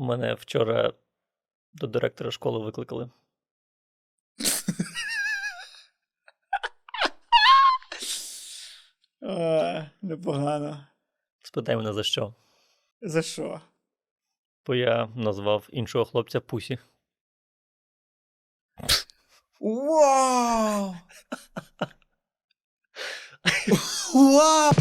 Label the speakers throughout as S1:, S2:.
S1: Мене вчора до директора школи викликали.
S2: А, непогано.
S1: Спитай мене за що.
S2: За що?
S1: Бо я назвав іншого хлопця Пусі.
S2: Вау! Вау!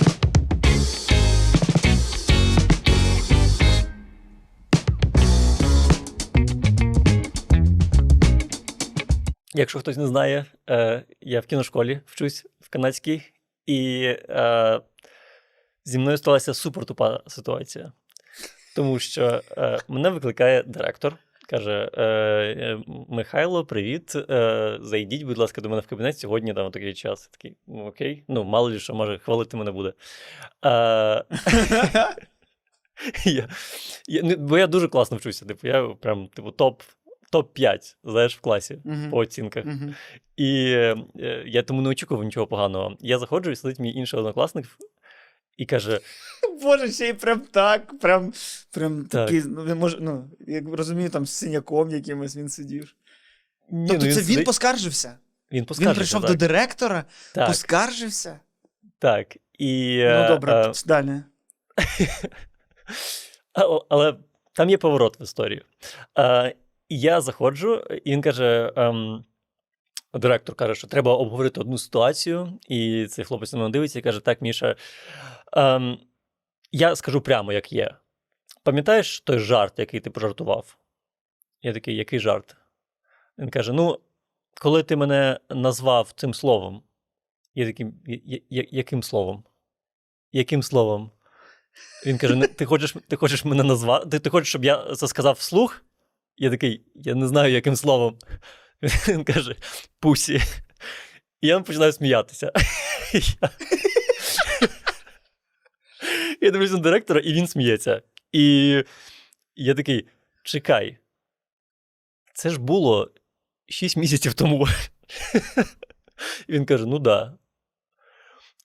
S1: Якщо хтось не знає, е, я в кіношколі вчусь в канадській, і е, зі мною сталася супертупа ситуація. Тому що е, мене викликає директор, каже: е, е, Михайло, привіт. Е, зайдіть, будь ласка, до мене в кабінет сьогодні там такий час. Я Такий, ну окей, ну мало ли що, може, хвалити мене буде. Е, я, я, ну, бо я дуже класно вчуся. Типу, я прям типу, топ, топ-5, знаєш, в класі
S2: Мгм.
S1: по оцінках.
S2: Мгм.
S1: І е, я тому не очікував нічого поганого. Я заходжу і сидить мій інший однокласник і каже:
S2: Боже, ще й прям так, прям, прям
S1: Так.
S2: такий, ну, він може, ну, як розумію, там з синяком якимось він сидів.
S1: Ні,
S2: тобто
S1: ну,
S2: це він
S1: сидить-
S2: поскаржився?
S1: він
S2: Він прийшов
S1: так.
S2: до директора,
S1: так,
S2: поскаржився?
S1: так. І,
S2: Ну
S1: е,
S2: добре,
S1: е,
S2: далі.
S1: а- але там є поворот в історії. Е, я заходжу, і він каже: ем, директор каже, що треба обговорити одну ситуацію, і цей хлопець на мене дивиться і каже: Так, Міша, ем, я скажу прямо, як є. Пам'ятаєш той жарт, який ти пожартував? Я такий, який жарт? Він каже: Ну, коли ти мене назвав цим словом, я такий, «Я- я- яким словом? Яким словом? Він каже: «Ну, ти хочеш, ти хочеш мене назвати? Ти, ти хочеш, щоб я це сказав вслух? Я такий, я не знаю, яким словом. Він каже: Пусі. І я починаю сміятися. Я- Я дивлюся на директора, і він сміється. І я такий: чекай, це ж було 6 місяців тому. Він каже: ну да.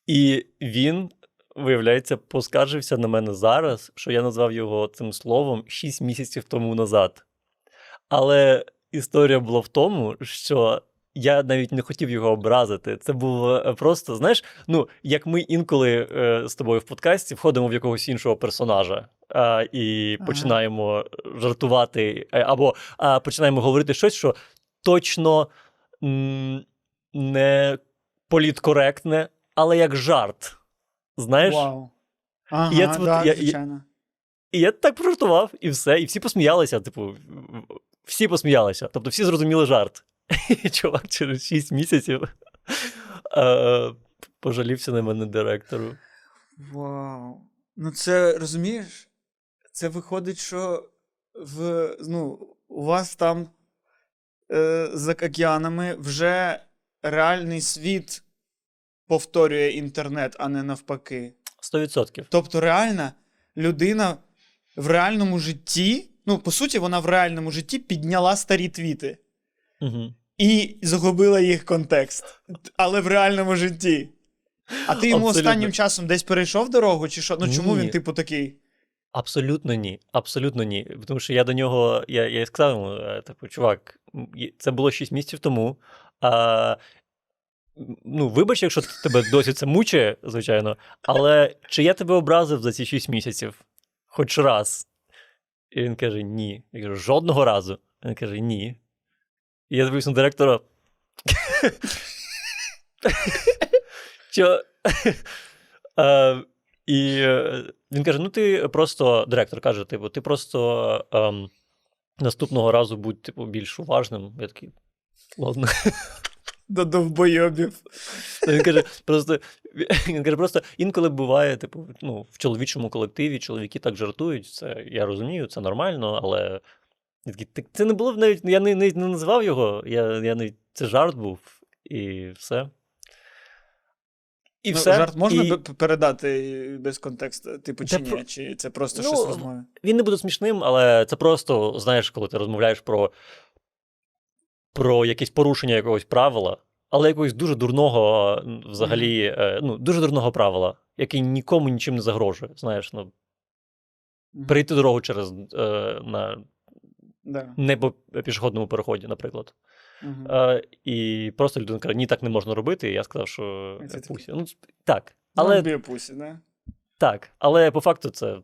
S1: І він, виявляється, поскаржився на мене зараз, що я назвав його цим словом 6 місяців тому назад. Але історія була в тому, що я навіть не хотів його образити. Це було е, просто, знаєш, ну, як ми інколи е, з тобою в подкасті входимо в якогось іншого персонажа е, і
S2: Ага.
S1: починаємо жартувати, е, або починаємо говорити щось, що точно м, не політкоректне, але як жарт. Знаєш?
S2: Вау. Ага,
S1: я
S2: да,
S1: я- я-
S2: звичайно.
S1: І я так пожартував, і все. І всі посміялися. Типу, всі посміялися. Тобто всі зрозуміли жарт. І чувак через 6 місяців е, пожалівся на мене директору.
S2: Вау. Ну, це розумієш? Це виходить, що в, ну, у вас там е, за океанами вже реальний світ повторює інтернет, а не навпаки.
S1: 100%.
S2: Тобто, реальна людина в реальному житті, ну, по суті, вона в реальному житті підняла старі твіти
S1: Угу.
S2: і загубила їх контекст. Але в реальному житті. А ти йому
S1: Абсолютно.
S2: останнім часом десь перейшов дорогу, чи що? Ну чому
S1: Ні.
S2: він, типу, такий?
S1: Абсолютно ні. Абсолютно ні. Тому що я до нього, я, я сказав йому, е, типу, чувак, це було 6 місяців тому. А, ну, вибач, якщо тебе досі це мучає, звичайно, але чи я тебе образив за ці 6 місяців? Хоч раз. І він каже: ні. Я кажу, жодного разу. Він каже, ні. І я дивлюсь на директора. І е, він каже: ну, ти просто, директор каже, типу, ти просто ем, наступного разу будь типу, більш уважним. Я такий, ладно.
S2: До довбойобів.
S1: Він каже, просто він каже, просто інколи буває, типу, ну, в чоловічому колективі чоловіки так жартують. Це я розумію, це нормально, але я такий, «Так це не було б навіть. Я не, не, не називав його. Я, я навіть це жарт був, і все. І
S2: ну,
S1: все.
S2: Жарт можна
S1: і...
S2: передати без контексту, типу, чи ні?
S1: про-
S2: Чи це просто
S1: Ну,
S2: щось розмови?
S1: Він не буде смішним, але це просто, знаєш, коли ти розмовляєш про, про якесь порушення якогось правила, але якогось дуже дурного, взагалі, е, ну, дуже дурного правила, яке нікому нічим не загрожує. Знаєш, ну. Перейти дорогу через е, на
S2: Да.
S1: не по пішохідному переході, наприклад. Е, і просто людина каже, ні, так не можна робити. І я сказав, що е,
S2: таке.
S1: пусі. Ну, так. Але
S2: Ну, пусі, да?
S1: так. Але по факту це.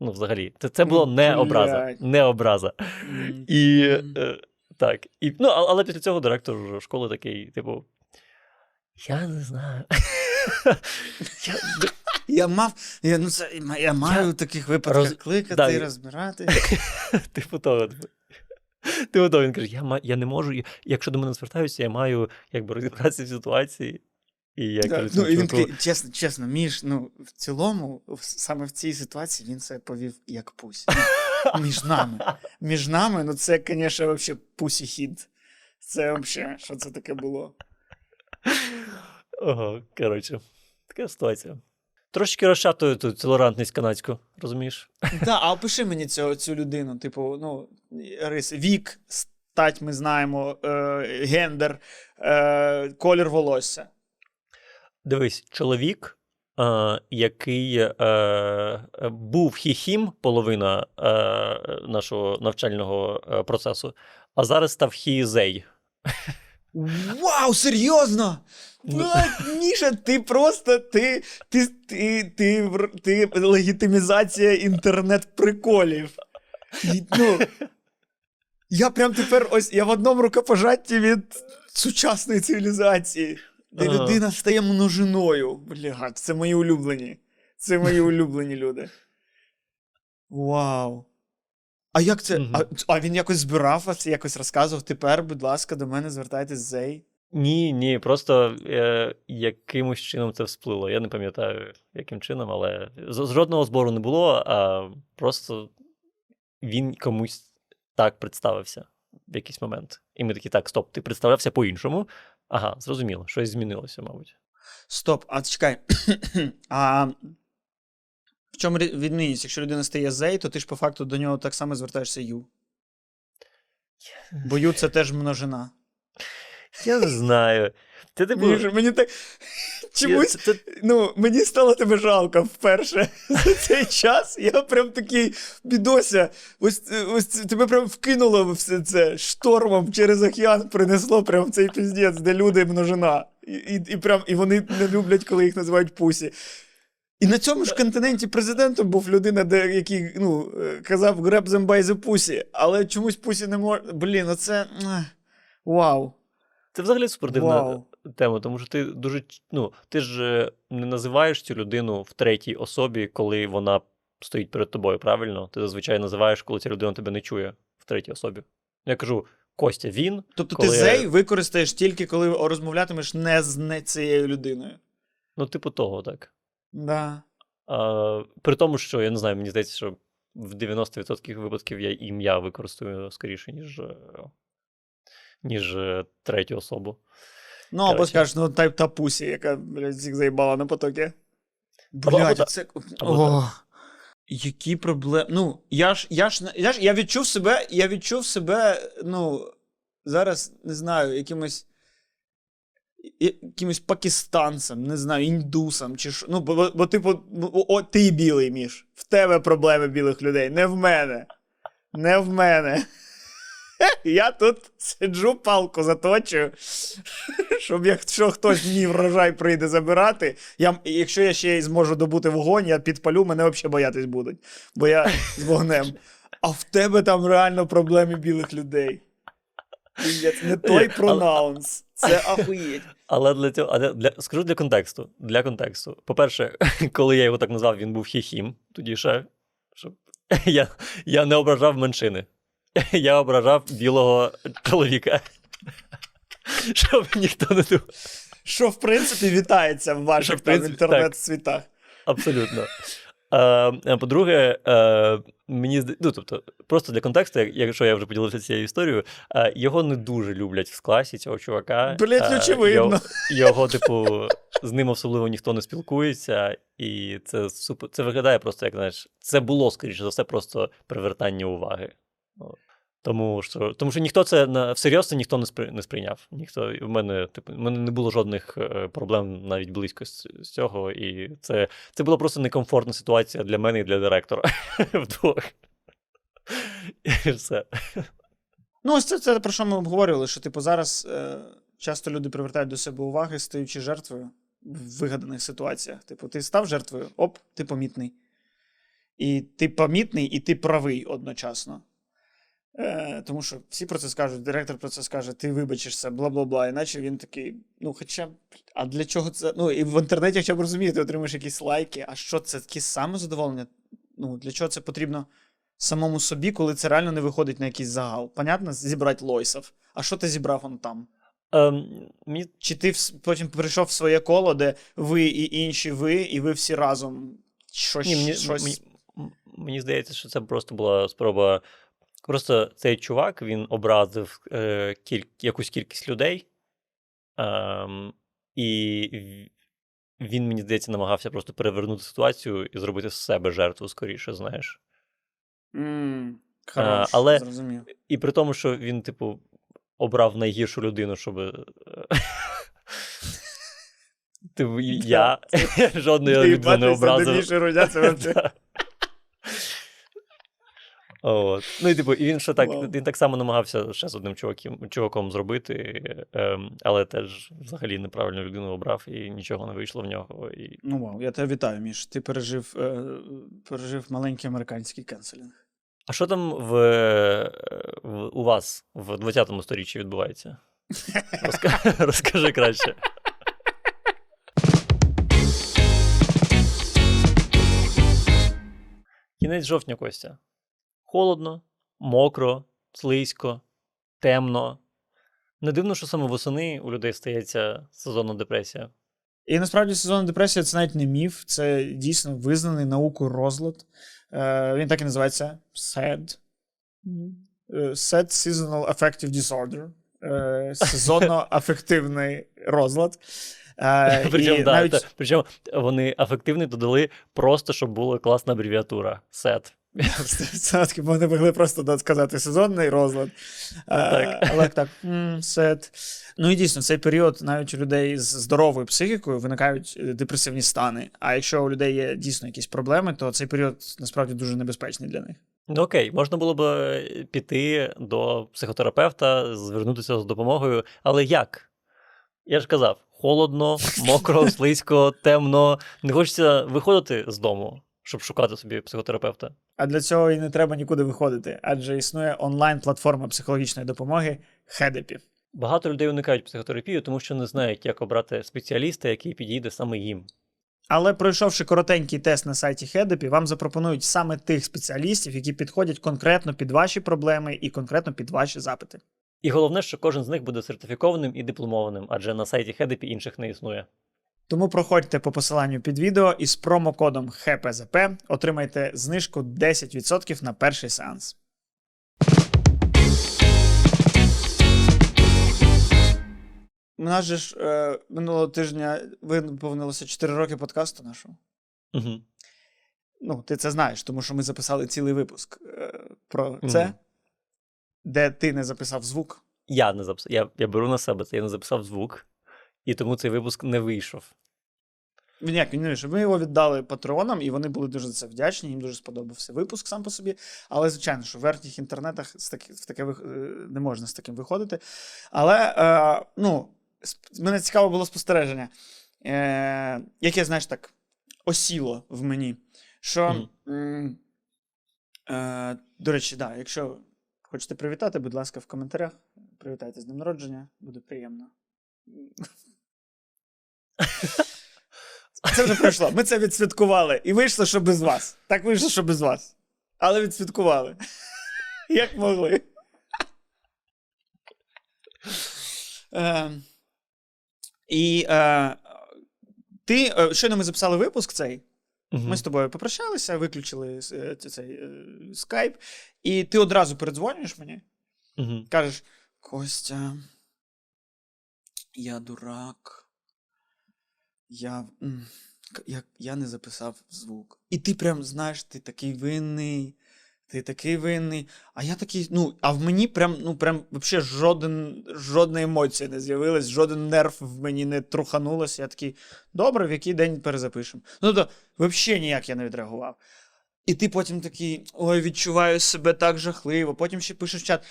S1: Ну, взагалі, це, це було не образа. Не образа. І е, так. І, ну, але після цього директор школи такий, типу. Я не знаю. я,
S2: Я мав, я, ну, це, я маю в таких випадках
S1: роз-
S2: кликати
S1: да,
S2: і розбирати.
S1: Того. типу. Типу того, він каже: я, я не можу, якщо до мене звертаються, я маю якби розібратися в ситуації. І я
S2: Да,
S1: кажу,
S2: ну, і він такий, чесно, чесно, Міш, ну, в цілому, в- саме в цій ситуації він себе повів як пусь. Між нами. Між нами, ну це, звісно, взагалі пусі хід. Це взагалі, що це таке було?
S1: Ого, коротше, така ситуація. Трошки розшатую тут толерантність канадську, розумієш?
S2: Так, а опиши мені цю, цю людину, типу, ну, риси, вік, стать, ми знаємо, е, гендер, е, колір волосся.
S1: Дивись, чоловік, е, який е, е, був хіхім, половина е, нашого навчального е, процесу, а зараз став хізей.
S2: Вау, серйозно?
S1: Ну.
S2: Міша, ти просто ти, ти, ти, ти, ти, легітимізація інтернет-приколів. Ну, я прям тепер ось я в одному рукопожатті від сучасної цивілізації, де
S1: Ага.
S2: людина стає множиною. Блядь, це мої улюблені. Це мої улюблені люди. Вау. А як це?
S1: Мгм.
S2: А, а він якось збирав вас, якось розказував. Тепер, будь ласка, до мене звертайтесь зей.
S1: Ні, ні, просто е, якимось чином це всплило. Я не пам'ятаю, яким чином, але з, з жодного збору не було, а просто він комусь так представився в якийсь момент. І ми такі, так, стоп, ти представлявся по-іншому. Ага, зрозуміло, щось змінилося, мабуть.
S2: Стоп, а чекай. а в чому відмінність? Якщо людина стає зей, то ти ж по факту до нього так само звертаєшся ю. Бо ю це теж множина.
S1: Я не знаю. Типу.
S2: Мені, ж- мені так. Чомусь,
S1: Це, це,
S2: ну, мені стало тебе жалко вперше за цей час. Я прям такий бідося. Ось, ось тебе прям вкинуло все це штормом через океан принесло прям в цей піздець, де люди множина. І, і, і, прям, і вони не люблять, коли їх називають пусі. І на цьому ж континенті президентом був людина, де, який ну, е, казав grab them by the pussy, але чомусь пусі не може. Блін, оце. ех, Вау.
S1: це взагалі супердивна
S2: Вау.
S1: тема, тому що ти дуже. Ну, ти ж е, не називаєш цю людину в третій особі, коли вона стоїть перед тобою, правильно? Ти зазвичай називаєш, коли ця людина тебе не чує в третій особі. Я кажу, Костя, він.
S2: Тобто
S1: коли...
S2: ти зей використаєш тільки, коли розмовлятимеш не з не цією людиною.
S1: Ну, типу того, так.
S2: Да.
S1: А, при тому, що я не знаю, мені здається, що в 90% випадків я ім'я використовую скоріше, ніж, е, ніж е, третю особу.
S2: Ну, або
S1: Коротше.
S2: скажеш, ну тайп та пусі, яка, блядь, всіх заїбала на потокі.
S1: або
S2: Блядь, це.
S1: Або
S2: О, які проблеми. Ну, я ж, я ж, я ж я відчув себе, я відчув себе, ну, зараз, не знаю, якимось. Якимось пакистанцем, не знаю, індусом чи що. Ну, бо, бо, бо типу, о, о, ти білий, Міш. В тебе проблеми білих людей, не в мене. Не в мене. Я тут сиджу, палку заточую, щоб якщо хтось мій врожай прийде забирати, я, якщо я ще й зможу добути вогонь, я підпалю, мене взагалі боятись будуть, бо я з вогнем. А в тебе там реально проблеми білих людей. Пиздець, Не той пронаунс. Це ахуєть.
S1: Але для цього, але для, скажу для контексту. Для контексту. По-перше, коли я його так назвав, він був хіхім, тоді ще. Щоб... Я, я не ображав меншини. Я ображав білого чоловіка. Щоб ніхто не думав.
S2: Що, в принципі, вітається в ваших
S1: в
S2: там інтернет-світах.
S1: Абсолютно. Е, а по-друге, е, мені ну, тобто, просто для контексту, якщо я вже поділився цією історією, е, його не дуже люблять в класі цього чувака.
S2: Блять,
S1: Е,
S2: очевидно.
S1: Його, його, типу, з ним особливо ніхто не спілкується, і це супер. Це виглядає просто, як знаєш, це було, скоріше за все, просто привертання уваги. От. Тому що, тому що ніхто це на всерйоз це ніхто не спри, не сприйняв. Ніхто в мене, типу, в мене не було жодних е, проблем навіть близько з, з цього. І це, це була просто некомфортна ситуація для мене і для директора вдвох. І все.
S2: Ну, ось це, це про що ми обговорювали, що, типу, зараз е, часто люди привертають до себе уваги, стаючи жертвою в вигаданих ситуаціях. Типу, ти став жертвою, оп, ти помітний. І ти помітний, і ти правий одночасно. Е, тому що всі про це скажуть, директор про це скаже, ти вибачишся, бла бла бла. Іначе він такий, ну, хоча б, а для чого це? Ну, і в інтернеті хоча б розумієте, ти отримаєш якісь лайки. А що це таке самозадоволення? Ну, для чого це потрібно самому собі, коли це реально не виходить на якийсь загал? Понятно, зібрати лойсов. А що ти зібрав он там?
S1: Ем, мені
S2: Чи ти вс- потім прийшов в своє коло, де ви і інші ви, і ви всі разом щось.
S1: Ні, мені,
S2: щось...
S1: мені, м- мені здається, що це просто була спроба. Просто цей чувак він образив е, кіль, якусь кількість людей, ем, і він, мені здається, намагався просто перевернути ситуацію і зробити з себе жертву скоріше, знаєш.
S2: М, Хорош,
S1: але-
S2: зрозумів.
S1: І при тому, що він, типу, обрав найгіршу людину, щоб. е, Типу, я жодної людини не образив.
S2: руля, це вообще.
S1: Да. От. Ну і типу, і він ще так,
S2: Вау.
S1: він так само намагався ще з одним чуваком, чуваком зробити, ем, але теж взагалі неправильну людину обрав, і нічого не вийшло в нього. І...
S2: Ну вау, я тебе вітаю, Міш. Ти пережив, е, пережив маленький американський кенселінг.
S1: А що там в, е, в, у вас в 20 сторіччі відбувається? Розка... Розкажи краще. Кінець жовтня, Костя. Холодно, мокро, слизько, темно. Не дивно, що саме восени у людей стається сезонна депресія.
S2: І насправді сезонна депресія це навіть не міф, це дійсно визнаний наукою розлад. Е, він так і називається SAD. Е, Sad Seasonal Affective Disorder. Е, сезонно-афективний розлад. Е,
S1: Причому,
S2: і
S1: да, та- причому вони афективний додали просто, щоб була класна абревіатура. Сет.
S2: Все-таки вони могли просто сказати сезонний розлад. А, Але так, сет. Ну і дійсно, цей період навіть у людей з здоровою психікою виникають е, депресивні стани. А якщо у людей є дійсно якісь проблеми, то цей період насправді дуже небезпечний для них.
S1: Ну окей, можна було б е, піти до психотерапевта, звернутися з допомогою, але як? Я ж казав: холодно, мокро, слизько, темно. Не хочеться виходити з дому, щоб шукати собі психотерапевта.
S2: А для цього і не треба нікуди виходити, адже існує онлайн-платформа психологічної допомоги Хедепі.
S1: Багато людей уникають психотерапію, тому що не знають, як обрати спеціаліста, який підійде саме їм.
S2: Але пройшовши коротенький тест на сайті Хедепі, вам запропонують саме тих спеціалістів, які підходять конкретно під ваші проблеми і конкретно під ваші запити.
S1: І головне, що кожен з них буде сертифікованим і дипломованим, адже на сайті Хедепі інших не існує.
S2: Тому проходьте по посиланню під відео і з промокодом ХПЗП отримайте знижку 10% на перший сеанс. У нас же ж е, минулого тижня виповнилося 4 роки подкасту нашого.
S1: Угу.
S2: Ну, ти це знаєш, тому що ми записали цілий випуск е, про це,
S1: Мгм.
S2: де ти не записав звук.
S1: Я не записав. Я, я беру на себе це, я не записав звук, і тому цей випуск не вийшов.
S2: Ніяк, ні, ні, що ми його віддали патронам, і вони були дуже за це вдячні. Їм дуже сподобався випуск сам по собі. Але, звичайно, що в верхніх інтернетах з таки, в таке не можна з таким виходити. Але е, ну, мене цікаво було спостереження, е, яке, знаєш, так осіло в мені. Що, м, е, до речі, да, якщо хочете привітати, будь ласка, в коментарях. Привітайте з днем народження, буде приємно. Це вже пройшло. Ми це відсвяткували. І вийшло, що без вас. Так вийшло, що без вас. Але відсвяткували. Як могли. Е, і е, ти, е, щойно ми записали випуск цей.
S1: Мгм.
S2: Ми з тобою попрощалися, виключили е, цей е, скайп, і ти одразу передзвонюєш мені,
S1: Мгм.
S2: кажеш: Костя, я дурак. Я, я, я не записав звук. І ти прям знаєш, ти такий винний, Ти такий винний. А я такий, ну, а в мені прям, ну, прям взагалі жоден, жодна емоція не з'явилась, жоден нерв в мені не труханулося. Я такий, добре, в який день перезапишемо. Ну, тобто, взагалі ніяк я не відреагував. І ти потім такий, ой, відчуваю себе так жахливо. Потім ще пишеш в чат.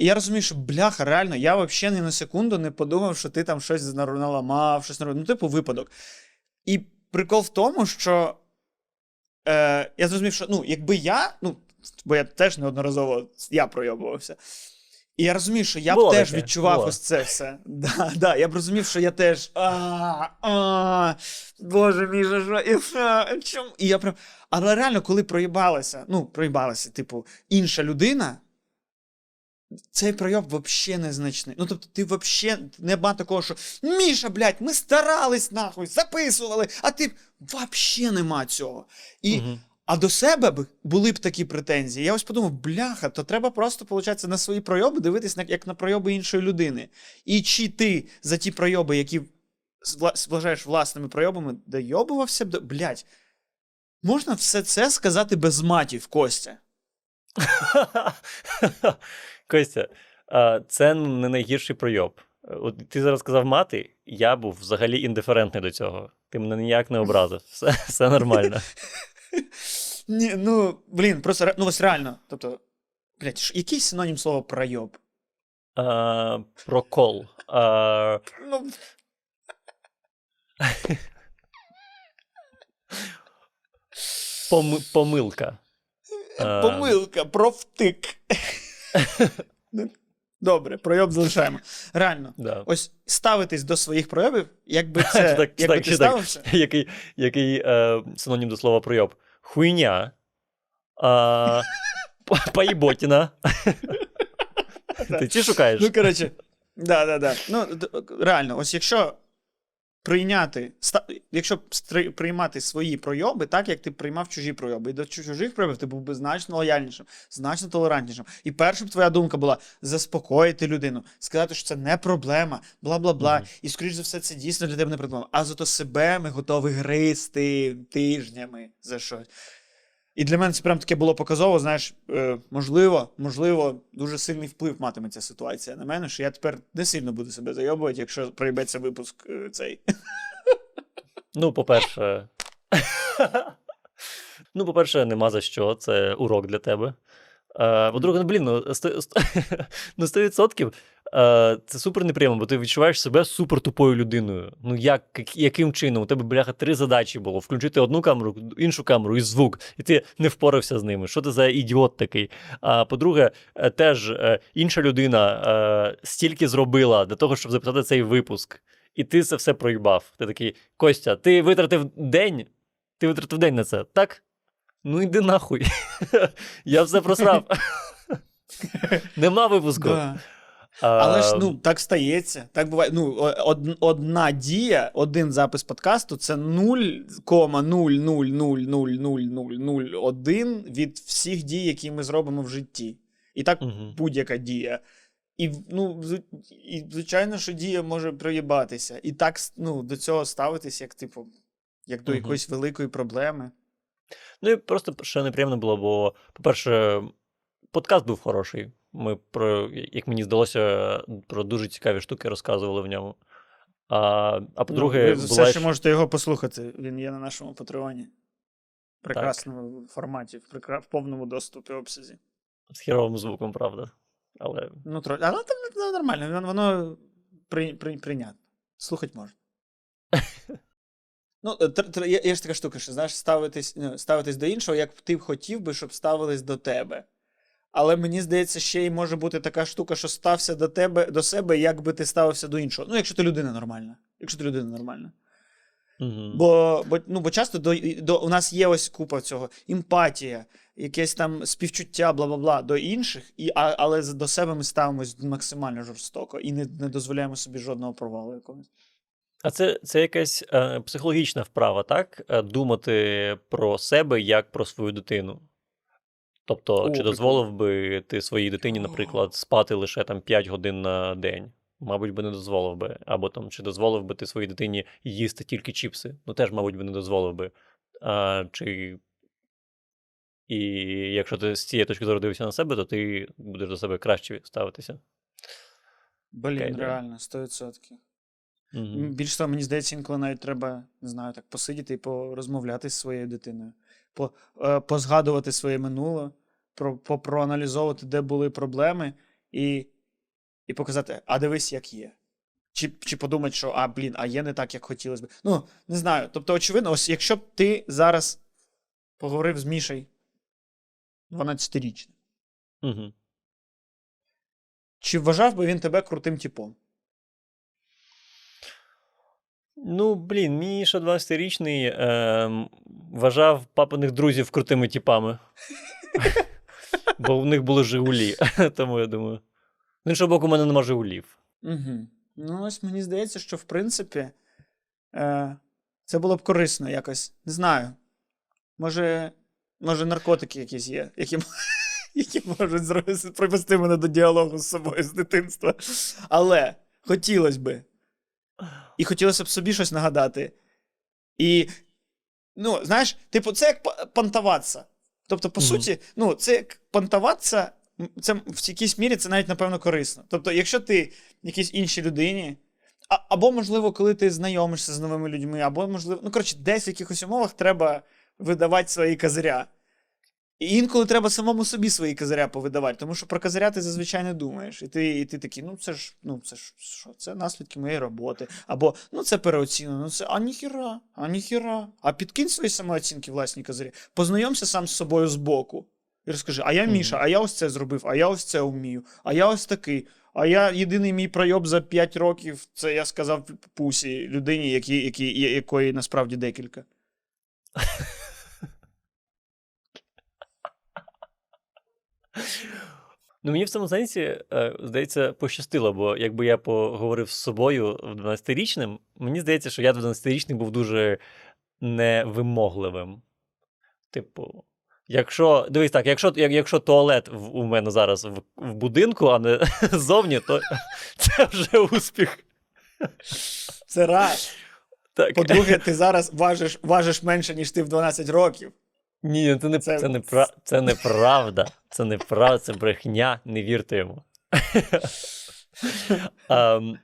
S2: І я розумію, що бляха, реально, я взагалі ні на секунду не подумав, що ти там щось наламав, щось наробив. Ну, типу, випадок. І прикол в тому, що е, я зрозумів, що ну, якби я, ну, бо я теж неодноразово я пройобувався. І я розумію, що я б
S1: Було
S2: теж
S1: таке,
S2: відчував
S1: було.
S2: ось це все. Да, да, я б розумів, що я теж. А, а, Боже мій, що, і, а, чому? І я прям. Але реально, коли проїбалася, ну, проїбалася, типу, інша людина, цей пройоб взагалі незначний. Ну, тобто, ти взагалі нема такого, що Міша, блядь, ми старались нахуй, записували, а ти взагалі нема цього. І,
S1: Мгм.
S2: А до себе б були б такі претензії. Я ось подумав, бляха, то треба просто, виходить, на свої пройоби дивитись на, як на пройоби іншої людини. І чи ти за ті пройоби, які вважаєш власними пройобами, дойобувався б до. Блядь, можна все це сказати без матів, Костя.
S1: Костя, це не найгірший пройоб. От ти зараз сказав мати, я був взагалі індиферентний до цього. Ти мене ніяк не образив. Все, все нормально.
S2: Ні, ну, блін, просто ну ось реально. Тобто, блядь, який синонім слова пройоб?
S1: А, прокол. А,
S2: Ну,
S1: поми- помилка.
S2: Помилка, провтик. Добре, пройоб залишаємо. Реально,
S1: Да.
S2: ось ставитись до своїх проявів, якби це
S1: так-
S2: якби
S1: так-
S2: ти
S1: так? Який, який е, синонім до слова пройоб? Хуйня. А, п- Поїботіна. Ти ці шукаєш?
S2: Ну, коротше, да, да, да. Ну, реально, ось якщо прийняти, якщо приймати свої пройоби, так як ти приймав чужі пройоби, і до чужих пройобів ти був би значно лояльнішим, значно толерантнішим. І перша б твоя думка була заспокоїти людину, сказати, що це не проблема, бла бла бла.
S1: Мгм.
S2: І скоріш за все, це дійсно для тебе не проблема. А зато себе ми готові гризти тижнями за щось. І для мене це прям таке було показово, знаєш, е, можливо, можливо, дуже сильний вплив матиме ця ситуація на мене, що я тепер не сильно буду себе зайобувати, якщо проїбеться випуск е, цей.
S1: Ну, по-перше. ну, по-перше, нема за що. Це урок для тебе. По-друге, ну блін, ну, сто- сто- ну 100% е, це супер неприємно, бо ти відчуваєш себе супер тупою людиною. Ну як- яким чином? У тебе, бляха, три задачі було: включити одну камеру, іншу камеру і звук, і ти не впорався з ними. Що ти за ідіот такий? А по-друге, е, теж е, інша людина е, стільки зробила для того, щоб записати цей випуск. І ти це все проїбав. Ти такий, Костя, ти витратив день? Ти витратив день на це, так? Ну йди нахуй. Я все просрав. Нема випуску.
S2: Да. Але ж ну так стається. Так буває. Ну, од- одна дія, один запис подкасту це 0,0000001 від всіх дій, які ми зробимо в житті. І так
S1: мгм.
S2: будь-яка дія. І, ну, і звичайно, що дія може проїбатися. І так ну, до цього ставитись, як, типу, як до
S1: Мгм.
S2: якоїсь великої проблеми.
S1: Ну і просто ще неприємно було, бо, по-перше, подкаст був хороший. Ми про, як мені здалося, про дуже цікаві штуки розказували в ньому. А, а по-друге,
S2: ну, ви
S1: була
S2: все ще можете його послухати. Він є на нашому патреоні. В прекрасному форматі, в, прекра... в повному доступі обсязі.
S1: з херовим звуком, правда. Але
S2: Ну, тро... Але там ну, нормально, воно, воно при... При... прийнятно. Слухати можна. Ну, е, є, є ж така штука, що знаєш, ставитись, ну, ставитись до іншого, як ти б хотів би, щоб ставились до тебе. Але мені здається, ще й може бути така штука, що стався до тебе, до себе, як би ти ставився до іншого. Ну, якщо ти людина нормальна. Якщо ти людина нормальна.
S1: Мгм.
S2: Бо, бо, ну, бо часто до, до, у нас є ось купа цього емпатія, якесь там співчуття, бла бла бла до інших, і, а, але до себе ми ставимось максимально жорстоко і не, не дозволяємо собі жодного провалу якогось.
S1: А це, це якась е, психологічна вправа, так? Е, Думати про себе як про свою дитину. Тобто,
S2: О,
S1: чи дозволив би ти своїй дитині, наприклад, спати лише там 5 годин на день? Мабуть, би не дозволив би. Або там, чи дозволив би ти своїй дитині їсти тільки чіпси? Ну, теж, мабуть, би не дозволив би. А, чи І якщо ти з цієї точки зору дивишся на себе, то ти будеш до себе краще ставитися.
S2: Блін,
S1: Окей,
S2: реально, 100%. М, Більш того, мені здається, інколи навіть треба, не знаю, так посидіти і порозмовляти з своєю дитиною, по, е, позгадувати своє минуле, про, по- проаналізовувати, де були проблеми, і, і показати, а дивись, як є. Чи, чи подумати, що а, блін, а є не так, як хотілося б. Ну, не знаю. Тобто, очевидно, ось якщо б ти зараз поговорив з Мішей 12-річним,
S1: Угу.
S2: чи вважав би він тебе крутим типом?
S1: Ну, блін, мій ще 12-річний ем, вважав папиних друзів крутими типами. Бо в них були Жигулі. Тому я думаю. З іншого боку, у мене нема Жигулів.
S2: Угу. Ну, ось мені здається, що в принципі е, це було б корисно якось. Не знаю. Може, може наркотики якісь є, які, які можуть привести мене до діалогу з собою з дитинства. Але хотілося би. І хотілося б собі щось нагадати. І, ну, знаєш, типу, це як па- понтуватися. Тобто, по
S1: Мгм.
S2: суті, ну, це як понтуватися, це в якійсь мірі це навіть, напевно, корисно. Тобто, якщо ти якійсь іншій людині, а, або, можливо, коли ти знайомишся з новими людьми, або, можливо, ну, коротше, десь в якихось умовах треба видавати свої козиря. І інколи треба самому собі свої козиря повидавати, тому що про козиря ти зазвичай не думаєш. І ти, і ти такий, ну це ж, ну це ж що, це наслідки моєї роботи. Або ну це переоцінено, ну це а ніхіра, а ніхіра. А підкинь свої самооцінки власні козирі. Познайомся сам з собою збоку. І розкажи, а я Міша, а я ось це зробив, а я ось це вмію, а я ось такий. А я єдиний мій пройоб за 5 років, це я сказав пусі людині, які, які, якої насправді декілька.
S1: Ну, мені в цьому сенсі, е, здається, пощастило, бо якби я поговорив з собою в 12-річним, мені здається, що я 12-річний був дуже невимогливим. Типу, якщо. Дивись так, якщо, як, якщо туалет в, у мене зараз в, в будинку, а не ззовні, то це вже успіх.
S2: Це раз.
S1: Так.
S2: По-друге, ти зараз важиш, важиш менше, ніж ти в 12 років.
S1: Ні, це не
S2: Це-
S1: це, не пра... це неправда. Це неправда, це брехня, не вірте йому. Ем,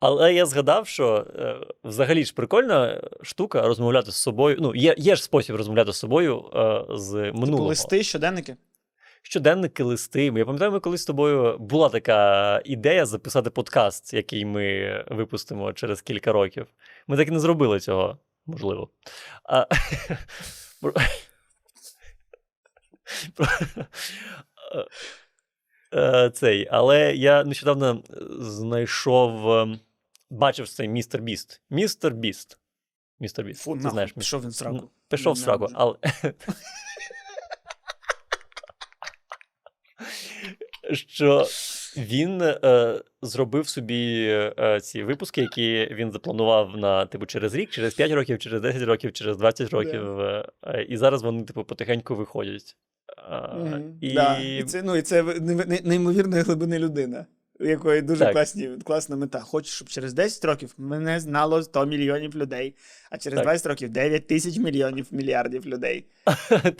S1: але я згадав, що е, взагалі ж прикольна штука розмовляти з собою. Ну, є, є ж спосіб розмовляти з собою е, з
S2: Типу листи, щоденники.
S1: Щоденники, листи. Я пам'ятаю, ми колись з тобою була така ідея записати подкаст, який ми випустимо через кілька років. Ми так і не зробили цього, можливо. А... про- Е, Цей, але я нещодавно знайшов, ем, бачив цей MrBeast. MrBeast. MrBeast.
S2: Фу,
S1: Ти знаєш,
S2: пішов він в сраку.
S1: Пішов в сраку, але. Що він е, зробив собі е, ці випуски, які він запланував на типу через рік, через 5 років, через 10 років, через 20 років. е, е, і зараз вони, типу, потихеньку виходять. Е,
S2: Мгм.
S1: і...
S2: Да. І це, ну, і це не- не- неймовірної глибини людина, у якої дуже
S1: Так.
S2: класні, класна мета. Хочу, щоб через 10 років мене знало 100 мільйонів людей, а через
S1: Так.
S2: 20 років 9 тисяч мільйонів мільярдів людей.
S1: так.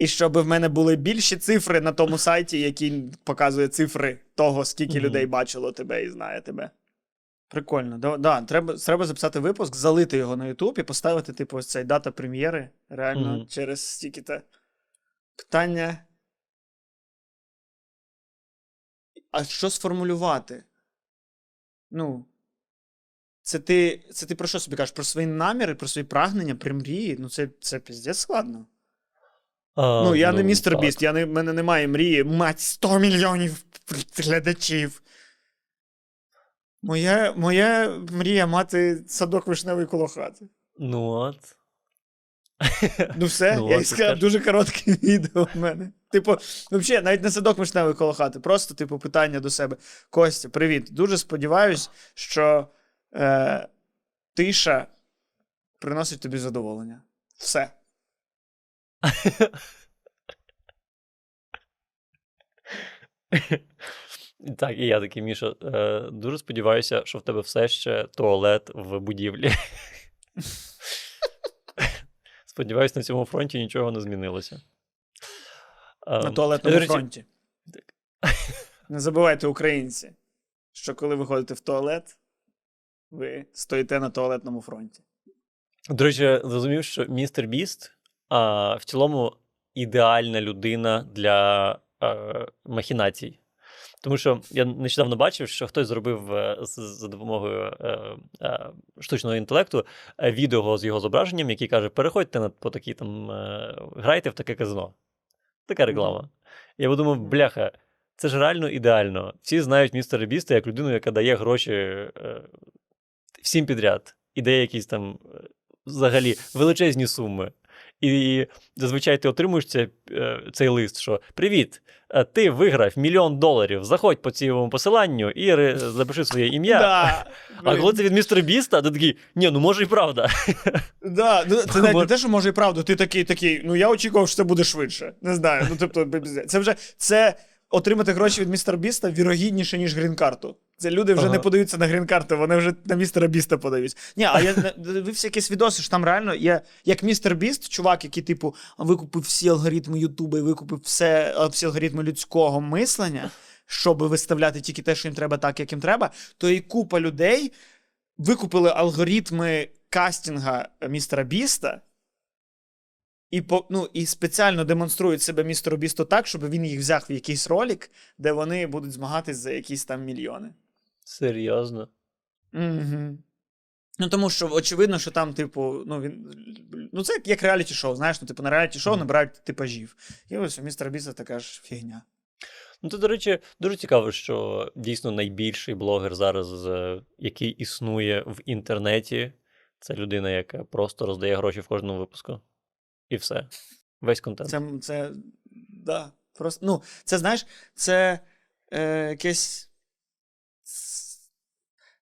S2: І щоб в мене були більші цифри на тому сайті, який показує цифри того, скільки
S1: Мгм.
S2: людей бачило тебе і знає тебе. Прикольно. Да, да, треба, треба записати випуск, залити його на YouTube і поставити, типу, ось цей дата прем'єри. Реально
S1: Мгм.
S2: через стільки-то. Питання. А що сформулювати? Ну. Це ти, це ти про що собі кажеш? Про свої наміри, про свої прагнення, про мрії? Ну, це, це піздець складно.
S1: А,
S2: Ну, я не містер
S1: так.
S2: Біст, я не, в мене немає мрії мати 100 мільйонів глядачів. Моя, моя мрія мати садок вишневий коло хати.
S1: Ну от.
S2: Ну, все,
S1: Ну,
S2: я сказав, дуже коротке відео в мене. Типу, взагалі, навіть не садок вишневий коло хати, просто, типу, питання до себе. Костя, привіт. Дуже сподіваюсь, що е, тиша приносить тобі задоволення. Все.
S1: Так, і я такий, Міша, е, дуже сподіваюся, що в тебе все ще туалет в будівлі. Сподіваюсь, на цьому фронті нічого не змінилося. Ем,
S2: На туалетному фронті. Не забувайте, українці, що коли ви ходите в туалет, ви стоїте на туалетному фронті.
S1: До речі, зрозумів, що містер Біст в цілому ідеальна людина для а, махінацій. Тому що я нещодавно бачив, що хтось зробив е, за допомогою е, е, штучного інтелекту е, відео з його зображенням, який каже: переходьте на по такій там, е, грайте в таке казино. Така реклама. Я подумав, бляха, це ж реально ідеально. Всі знають містера Біста як людину, яка дає гроші е, всім підряд і дає якісь там е, взагалі величезні суми. І зазвичай ти отримуєш це, е, цей лист, що Привіт, е, ти виграв мільйон доларів. Заходь по цьому посиланню і запиши своє ім'я.
S2: Да,
S1: А коли це від містера Біста, ти такий, ні, ну може і правда.
S2: Да, ну, це навіть не те, що може і правда. Ти такий, такий, ну я очікував, що це буде швидше. Не знаю. Ну, тобто, це вже це отримати гроші від містера Біста вірогідніше, ніж грін-карту. Це люди вже
S1: Ага.
S2: не подаються на грін-карту, вони вже на містера Біста подають. Ні, а я дивився якісь відоси, що там реально є як містер Біст, чувак, який, типу, викупив всі алгоритми Ютуба і викупив все, всі алгоритми людського мислення, щоб виставляти тільки те, що їм треба, так, як їм треба, то і купа людей викупили алгоритми кастинга містера Біста. І, по, ну, і спеціально демонструють себе містеру Бісту так, щоб він їх взяв в якийсь ролик, де вони будуть змагатись за якісь там мільйони.
S1: Серйозно.
S2: Угу. Ну, тому що очевидно, що там, типу, ну він. Ну, це як, реаліті шоу, знаєш, ну, типу, на реаліті шоу
S1: Мгм.
S2: набирають типажів. І ось у містера Біста така ж фігня.
S1: Ну, це, до речі, дуже цікаво, що дійсно найбільший блогер зараз, який існує в інтернеті, це людина, яка просто роздає гроші в кожному випуску. І все. Весь контент.
S2: Це, це да, просто, ну, це знаєш, це е, якесь.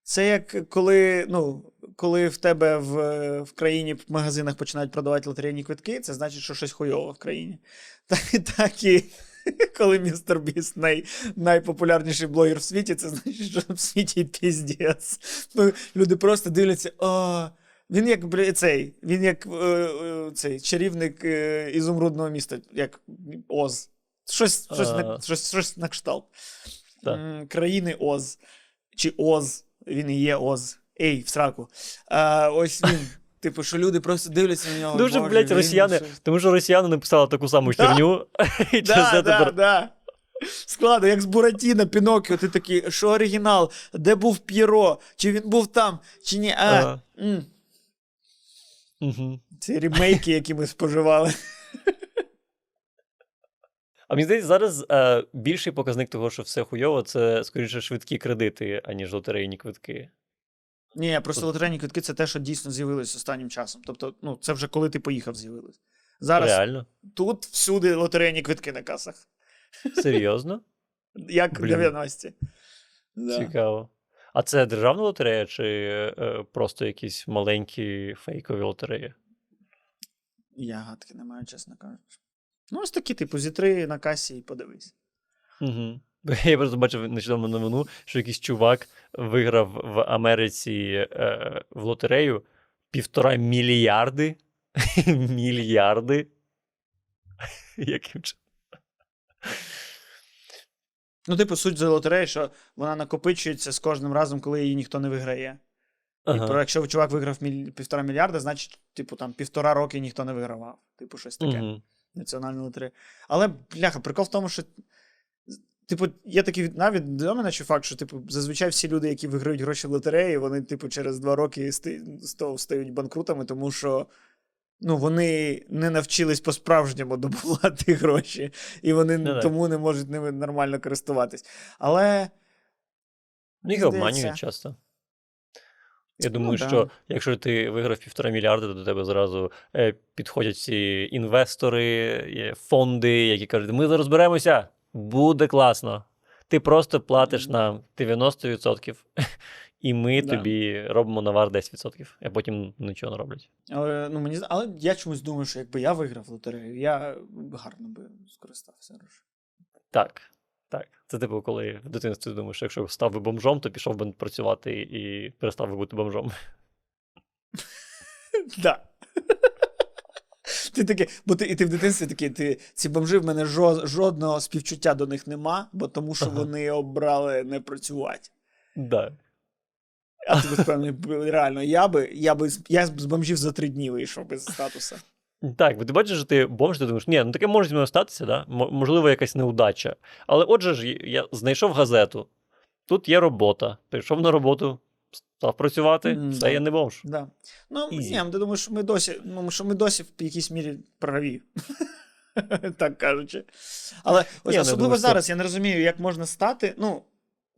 S2: Це як коли, ну, коли в тебе в, в країні в магазинах починають продавати лотерейні квитки, це значить, що щось хуйово в країні. Так, так і коли містер Біст най, найпопулярніший блогер в світі, це значить, що в світі піздець. Ну, люди просто дивляться, а. Він як цей, він як е, е, цей чарівник е, ізумрудного міста, як Оз. Щось, щось, на, щось, щось на кшталт.
S1: Так.
S2: Країни Оз. Чи Оз. Він і є Оз. Ей, в сраку. А, ось він. Типу, що люди просто дивляться на нього.
S1: Дуже,
S2: «Боже,
S1: блядь, росіяни,
S2: щось».
S1: тому що росіяни написали таку саму херню.
S2: Да, да,
S1: тепер.
S2: да. Складно, як з Буратіно, Піноккіо, ти такий, що оригінал? Де був П'єро? Чи він був там, чи ні? А,
S1: Ага.
S2: м.
S1: Мгм.
S2: Ці ремейки, які ми споживали.
S1: А мені здається, зараз е, більший показник того, що все хуйово, це скоріше швидкі кредити, аніж лотерейні квитки.
S2: Ні, просто лотерейні квитки це те, що дійсно з'явилось останнім часом. Тобто, ну, це вже коли ти поїхав, з'явилось. Зараз
S1: Реально?
S2: тут всюди лотерейні квитки на касах.
S1: Серйозно?
S2: Як в
S1: Блін.
S2: 90-ті. Да.
S1: Цікаво. А це державна лотерея чи е, просто якісь маленькі фейкові лотереї?
S2: Я гадки не маю, чесно кажучи. Ну, ось такі, типу, зі три на касі і подивись.
S1: Угу. Я просто бачив нещодавно новину, що якийсь чувак виграв в Америці е, в лотерею півтора мільярди. Мільярди. Яким чином?
S2: Ну, типу, суть за лотереї, що вона накопичується з кожним разом, коли її ніхто не виграє. І про, якщо чувак виграв міль... півтора мільярда, значить, типу, там півтора роки ніхто не вигравав. Типу, щось таке.
S1: Мгм.
S2: Національна лотерея. Але, бляха, прикол в тому, що. Типу, є такий навіть до мене чи факт, що типу, зазвичай всі люди, які виграють гроші в лотереї, вони, типу, через два роки sto- стають банкрутами, тому що ну, вони не навчились по-справжньому добувати гроші, і вони
S1: Ну, так.
S2: тому не можуть ними нормально користуватись. Але.
S1: Ну, Їх обманюють часто. Я
S2: Ну,
S1: думаю,
S2: да.
S1: що якщо ти виграв півтора мільярда, то до тебе зразу е, підходять всі інвестори, фонди, які кажуть, ми розберемося, буде класно. Ти просто платиш нам 90%, і ми
S2: Да.
S1: тобі робимо навар 10%, а потім нічого не роблять.
S2: Але, ну, мені, але я чомусь думаю, що якби я виграв лотерею, я гарно би скористався гроші.
S1: Так. Так. Це типу, коли в дитинстві думаєш, що якщо став би бомжом, то пішов би працювати і перестав би бути бомжом.
S2: Ти такий, бо ти, і ти в дитинстві такий, ти, ці бомжи в мене жо, жодного співчуття до них нема, бо тому що вони обрали не працювати.
S1: Да.
S2: А ти певний, реально, я би, я би я з бомжів за три дні вийшов без статуса.
S1: Так, бо ти бачиш, що ти бомж, ти думаєш, ні, ну таке може зі мною статися, да? Можливо, якась неудача. Але отже ж, я знайшов газету. Тут є робота. Прийшов на роботу, став працювати,
S2: М,
S1: все,
S2: да.
S1: я не бомж.
S2: Да. Ну, ні, ти думаєш, що ми досі, ну, що ми досі в якійсь мірі праві. так кажучи. Але ось
S1: ну,
S2: особливо зараз я не розумію, як можна стати. Ну,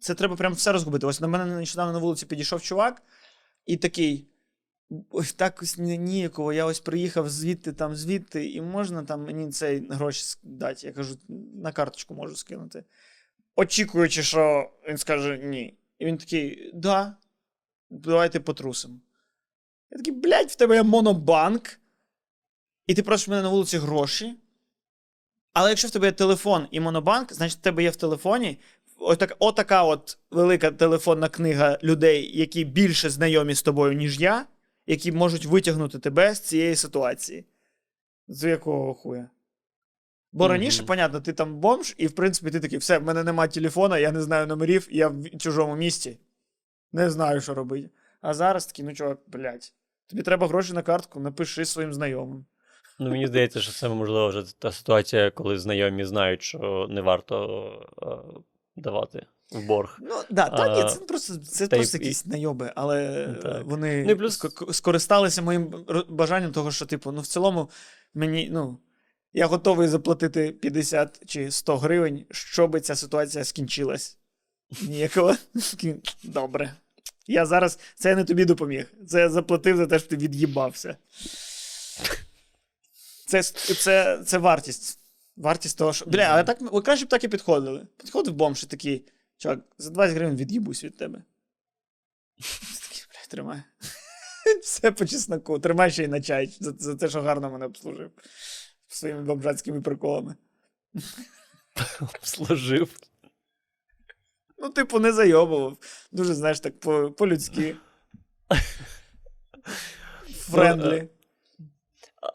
S2: це треба прям все розгубити. Ось на мене нещодавно на вулиці підійшов чувак і такий. Ось так ось ні- ніяково. Я ось приїхав звідти, там, звідти, і можна там мені цей гроші дати. Я кажу, на карточку можу скинути. Очікуючи, що він скаже ні. І він такий: да, давайте потрусимо. Я такий, блядь, в тебе є монобанк, і ти просиш мене на вулиці гроші. Але якщо в тебе є телефон і монобанк, значить в тебе є в телефоні отак, отака от велика телефонна книга людей, які більше знайомі з тобою, ніж я, які можуть витягнути тебе з цієї ситуації. З якого хуя? Бо раніше, понятно, ти там бомж, і в принципі ти такий, все, в мене немає телефона, я не знаю номерів, я в чужому місті. Не знаю, що робити. А зараз такий, ну чувак, блядь, тобі треба гроші на картку, напиши своїм знайомим.
S1: Ну, мені здається, що це можливо вже та ситуація, коли знайомі знають, що не варто е, давати в борг.
S2: Ну, да, та
S1: А,
S2: ні, це просто, це
S1: та
S2: просто якісь найоби, але
S1: так.
S2: е, вони
S1: Ну, і плюс-
S2: скористалися моїм бажанням того, що, типу, ну, в цілому, мені, ну, я готовий заплатити 50 чи 100 гривень, щоб ця ситуація скінчилась. Ніякого. Добре. Я зараз це я не тобі допоміг. Це я заплатив за те, що ти від'їбався. Це, це, це вартість. Вартість того, що. Бля, але так ви краще б так і підходили. Підходив бомж і такий. Чувак, за 20 гривень від'їбусь від тебе. Такий, бля, тримай. Все по чесноку. Тримай ще й на чай за, за те, що гарно мене обслужив. Своїми бомжацькими приколами.
S1: Служив.
S2: Ну, типу, не зайобував. Дуже, знаєш, так по- по-людськи. Френдлі.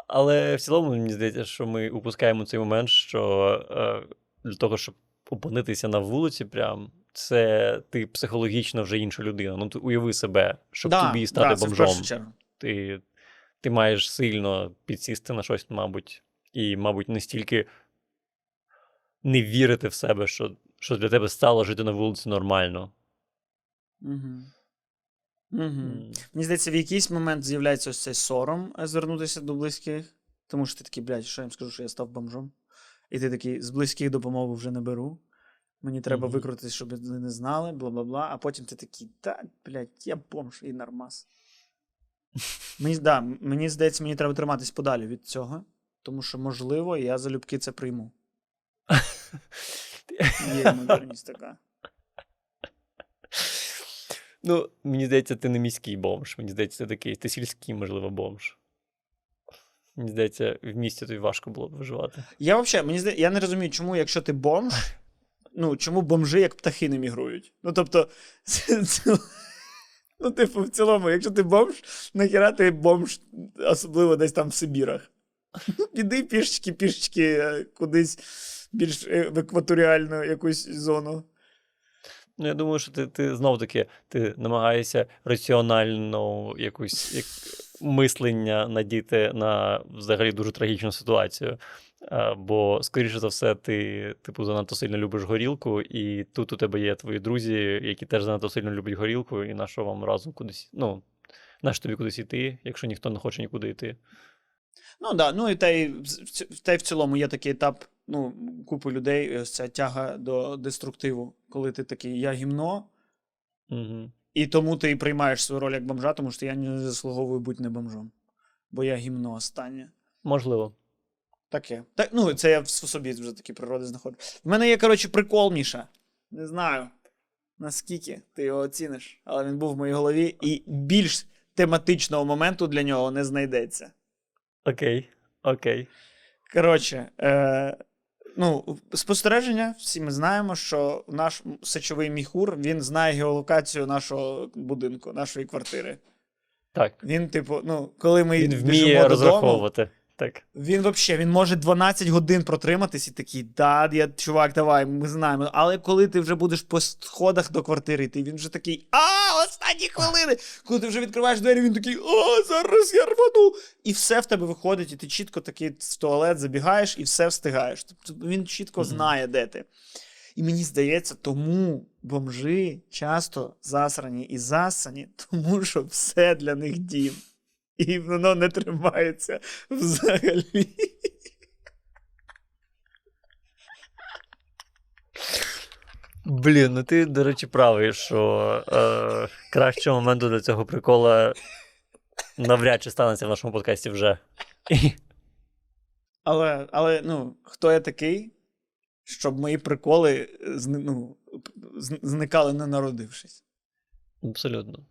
S1: Але в цілому мені здається, що ми упускаємо цей момент, що е, для того, щоб опинитися на вулиці, прям це ти психологічно вже інша людина. Ну, ти уяви себе, щоб
S2: Да,
S1: тобі стати
S2: да,
S1: бомжом. Ти, ти маєш сильно підсісти на щось, мабуть, і, мабуть, не стільки не вірити в себе, що, що для тебе стало жити на вулиці нормально.
S2: Угу. Угу. Мені здається, в якийсь момент з'являється ось цей сором е, звернутися до близьких. Тому що ти такий, блядь, що я їм скажу, що я став бомжом. І ти такий, з близьких допомогу вже не беру. Мені треба
S1: Мгм.
S2: викрутитись, щоб вони не знали, бла бла бла. А потім ти такий, та, блядь, я бомж і нормас. Мені, да, мені здається, мені треба триматись подалі від цього, тому що, можливо, я залюбки це прийму. Є ймовірність така.
S1: Ну, мені здається, ти не міський бомж. Мені здається, ти такий, ти сільський, можливо, бомж. Мені здається, в місті тобі важко було б виживати.
S2: Я взагалі, мені здається, я не розумію, чому, якщо ти бомж, ну, чому бомжи як птахи не мігрують. Ну, тобто, ну, типу, в цілому, якщо ти бомж, нахіра ти бомж, особливо десь там в Сибірах. Піди пішечки, пішечки е, кудись більш е, в екваторіальну якусь зону.
S1: Ну, я думаю, що ти, ти знов таки ти намагаєшся раціонально якусь як, мислення надіти на взагалі дуже трагічну ситуацію. А, бо, скоріше за все, ти, типу, занадто сильно любиш горілку, і тут у тебе є твої друзі, які теж занадто сильно люблять горілку, і на що вам разом кудись. Ну, на що тобі кудись йти, якщо ніхто не хоче нікуди йти.
S2: Ну так, да, ну і та й, та й в цілому є такий етап, ну, купи людей, ось ця тяга до деструктиву, коли ти такий, я гімно,
S1: Угу.
S2: І тому ти і приймаєш свою роль як бомжа, тому що я не заслуговую бути не бомжом. Бо я гімно останнє.
S1: Можливо.
S2: Таке. Так, ну, це я в собі вже такі природи знаходжу. В мене є, коротше, прикол, Міша. Не знаю, наскільки ти його оціниш, але він був в моїй голові, і більш тематичного моменту для нього не знайдеться.
S1: Окей. Окей.
S2: Коротше, е, ну, спостереження, всі ми знаємо, що наш сечовий міхур він знає геолокацію нашого будинку, нашої квартири.
S1: Так.
S2: Він, типу, ну, коли ми
S1: Він вміє
S2: додому,
S1: розраховувати. Так.
S2: Він взагалі він може 12 годин протриматись і такий, да, я, чувак, давай, ми знаємо. Але коли ти вже будеш по сходах до квартири йти, він вже такий, а, останні хвилини. Коли ти вже відкриваєш двері, він такий, а, зараз я рвану. І все в тебе виходить, і ти чітко такий в туалет забігаєш і все встигаєш. Тобто він чітко знає, де ти. І мені здається, тому бомжи часто засрані і засані, тому що все для них дім. І воно не тримається взагалі.
S1: Блін, ну ти, до речі, правий, що е, кращого моменту для цього прикола навряд чи станеться в нашому подкасті вже.
S2: Але, але ну, хто я такий, щоб мої приколи ну, зникали не народившись?
S1: Абсолютно.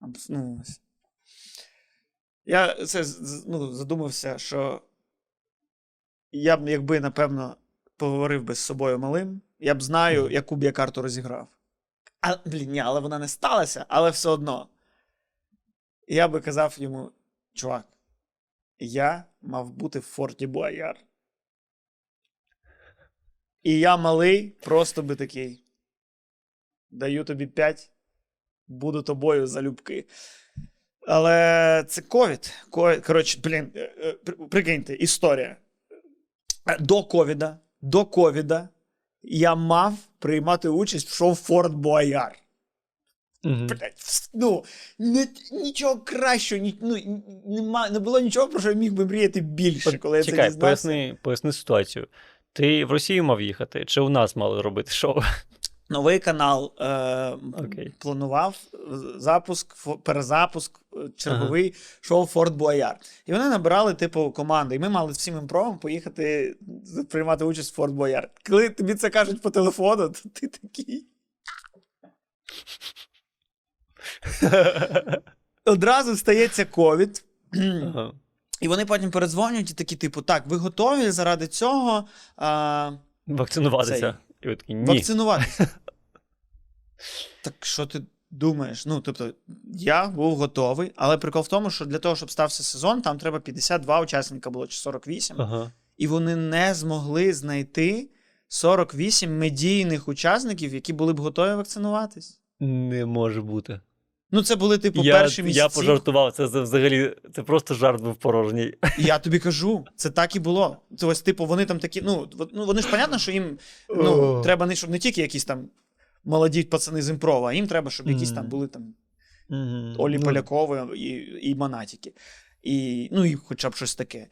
S2: Абс- Ну, ось. Я це ну, задумався, що я б, якби, напевно, поговорив би з собою малим, я б знаю, яку б я карту розіграв. А, блін, ні, але вона не сталася, але все одно. Я би казав йому: чувак, я мав бути в Форті Буаяр. І я малий, просто би такий. Даю тобі 5, буду тобою залюбки. Але це ковід. Коротше, блін, е, е, при- прикиньте, історія. До ковіда, до ковіда я мав приймати участь в шоу Форт Бояр.
S1: Мгм.
S2: Блять, ну, не, нічого кращого, ні, ну, нема, не було нічого, про що я міг би мріяти більше, коли я це
S1: Чекай,
S2: дізнався.
S1: поясни, поясни ситуацію. Ти в Росію мав їхати, чи у нас мали робити шоу?
S2: Новий канал е,
S1: Окей.
S2: планував е, запуск, перезапуск, черговий шоу Форт Бояр. І вони набирали, типу, команди. І ми мали всім імпровом поїхати приймати участь в Форт Бояр. Коли тобі це кажуть по телефону, то ти такий. Одразу стається ковід.
S1: Ага.
S2: І вони потім передзвонюють і такі, типу, так, ви готові заради цього а,
S1: Вакцинуватися. І ви такі, ні.
S2: вакцинуватися? так що ти думаєш? Ну, тобто, я був готовий, але прикол в тому, що для того, щоб стався сезон, там треба 52 учасника було чи 48,
S1: Ага.
S2: і вони не змогли знайти 48 медійних учасників, які були б готові вакцинуватись.
S1: Не може бути.
S2: Ну, це були, типу,
S1: я,
S2: перші місяці.
S1: я пожартував, це взагалі, це просто жарт був порожній.
S2: Я тобі кажу, це так і було. Це ось, типу, вони там такі. Ну, ну вони ж понятно, що їм ну, треба не щоб не тільки якісь там молоді пацани з імпрова, а їм треба, щоб якісь там були там. Олі
S1: Ну,
S2: Полякови і, і Монатіки. І, ну, і хоча б щось таке.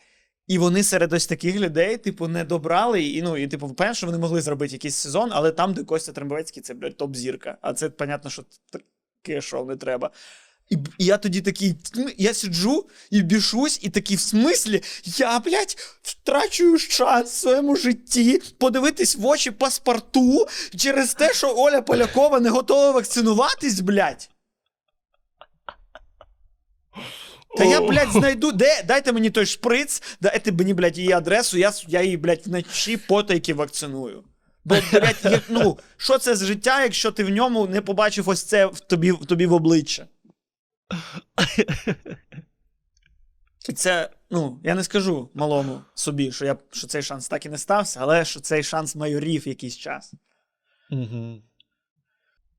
S2: І вони серед ось таких людей, типу, не добрали. І, ну, і типу, що вони могли зробити якийсь сезон, але там, де Костя Трембовецький, це, блядь, топ-зірка. А це, понятно, що таке шоу не треба. І, і я тоді такий, ну, я сиджу і бішусь, і такий, в смислі, я, блядь, втрачую шанс в своєму житті подивитись в очі паспорту через те, що Оля Полякова не готова вакцинуватись, блядь. Та я, блядь, знайду. Де? Дайте мені той шприц, дайте мені, блядь, її адресу, я, я її, блядь, вночі потайки вакциную. Бо, блядь, як, ну, що це з життя, якщо ти в ньому не побачив ось це в тобі, в тобі в обличчя? Це, ну, я не скажу малому собі, що, я, що цей шанс так і не стався, але що цей шанс майорів якийсь час.
S1: Мгм.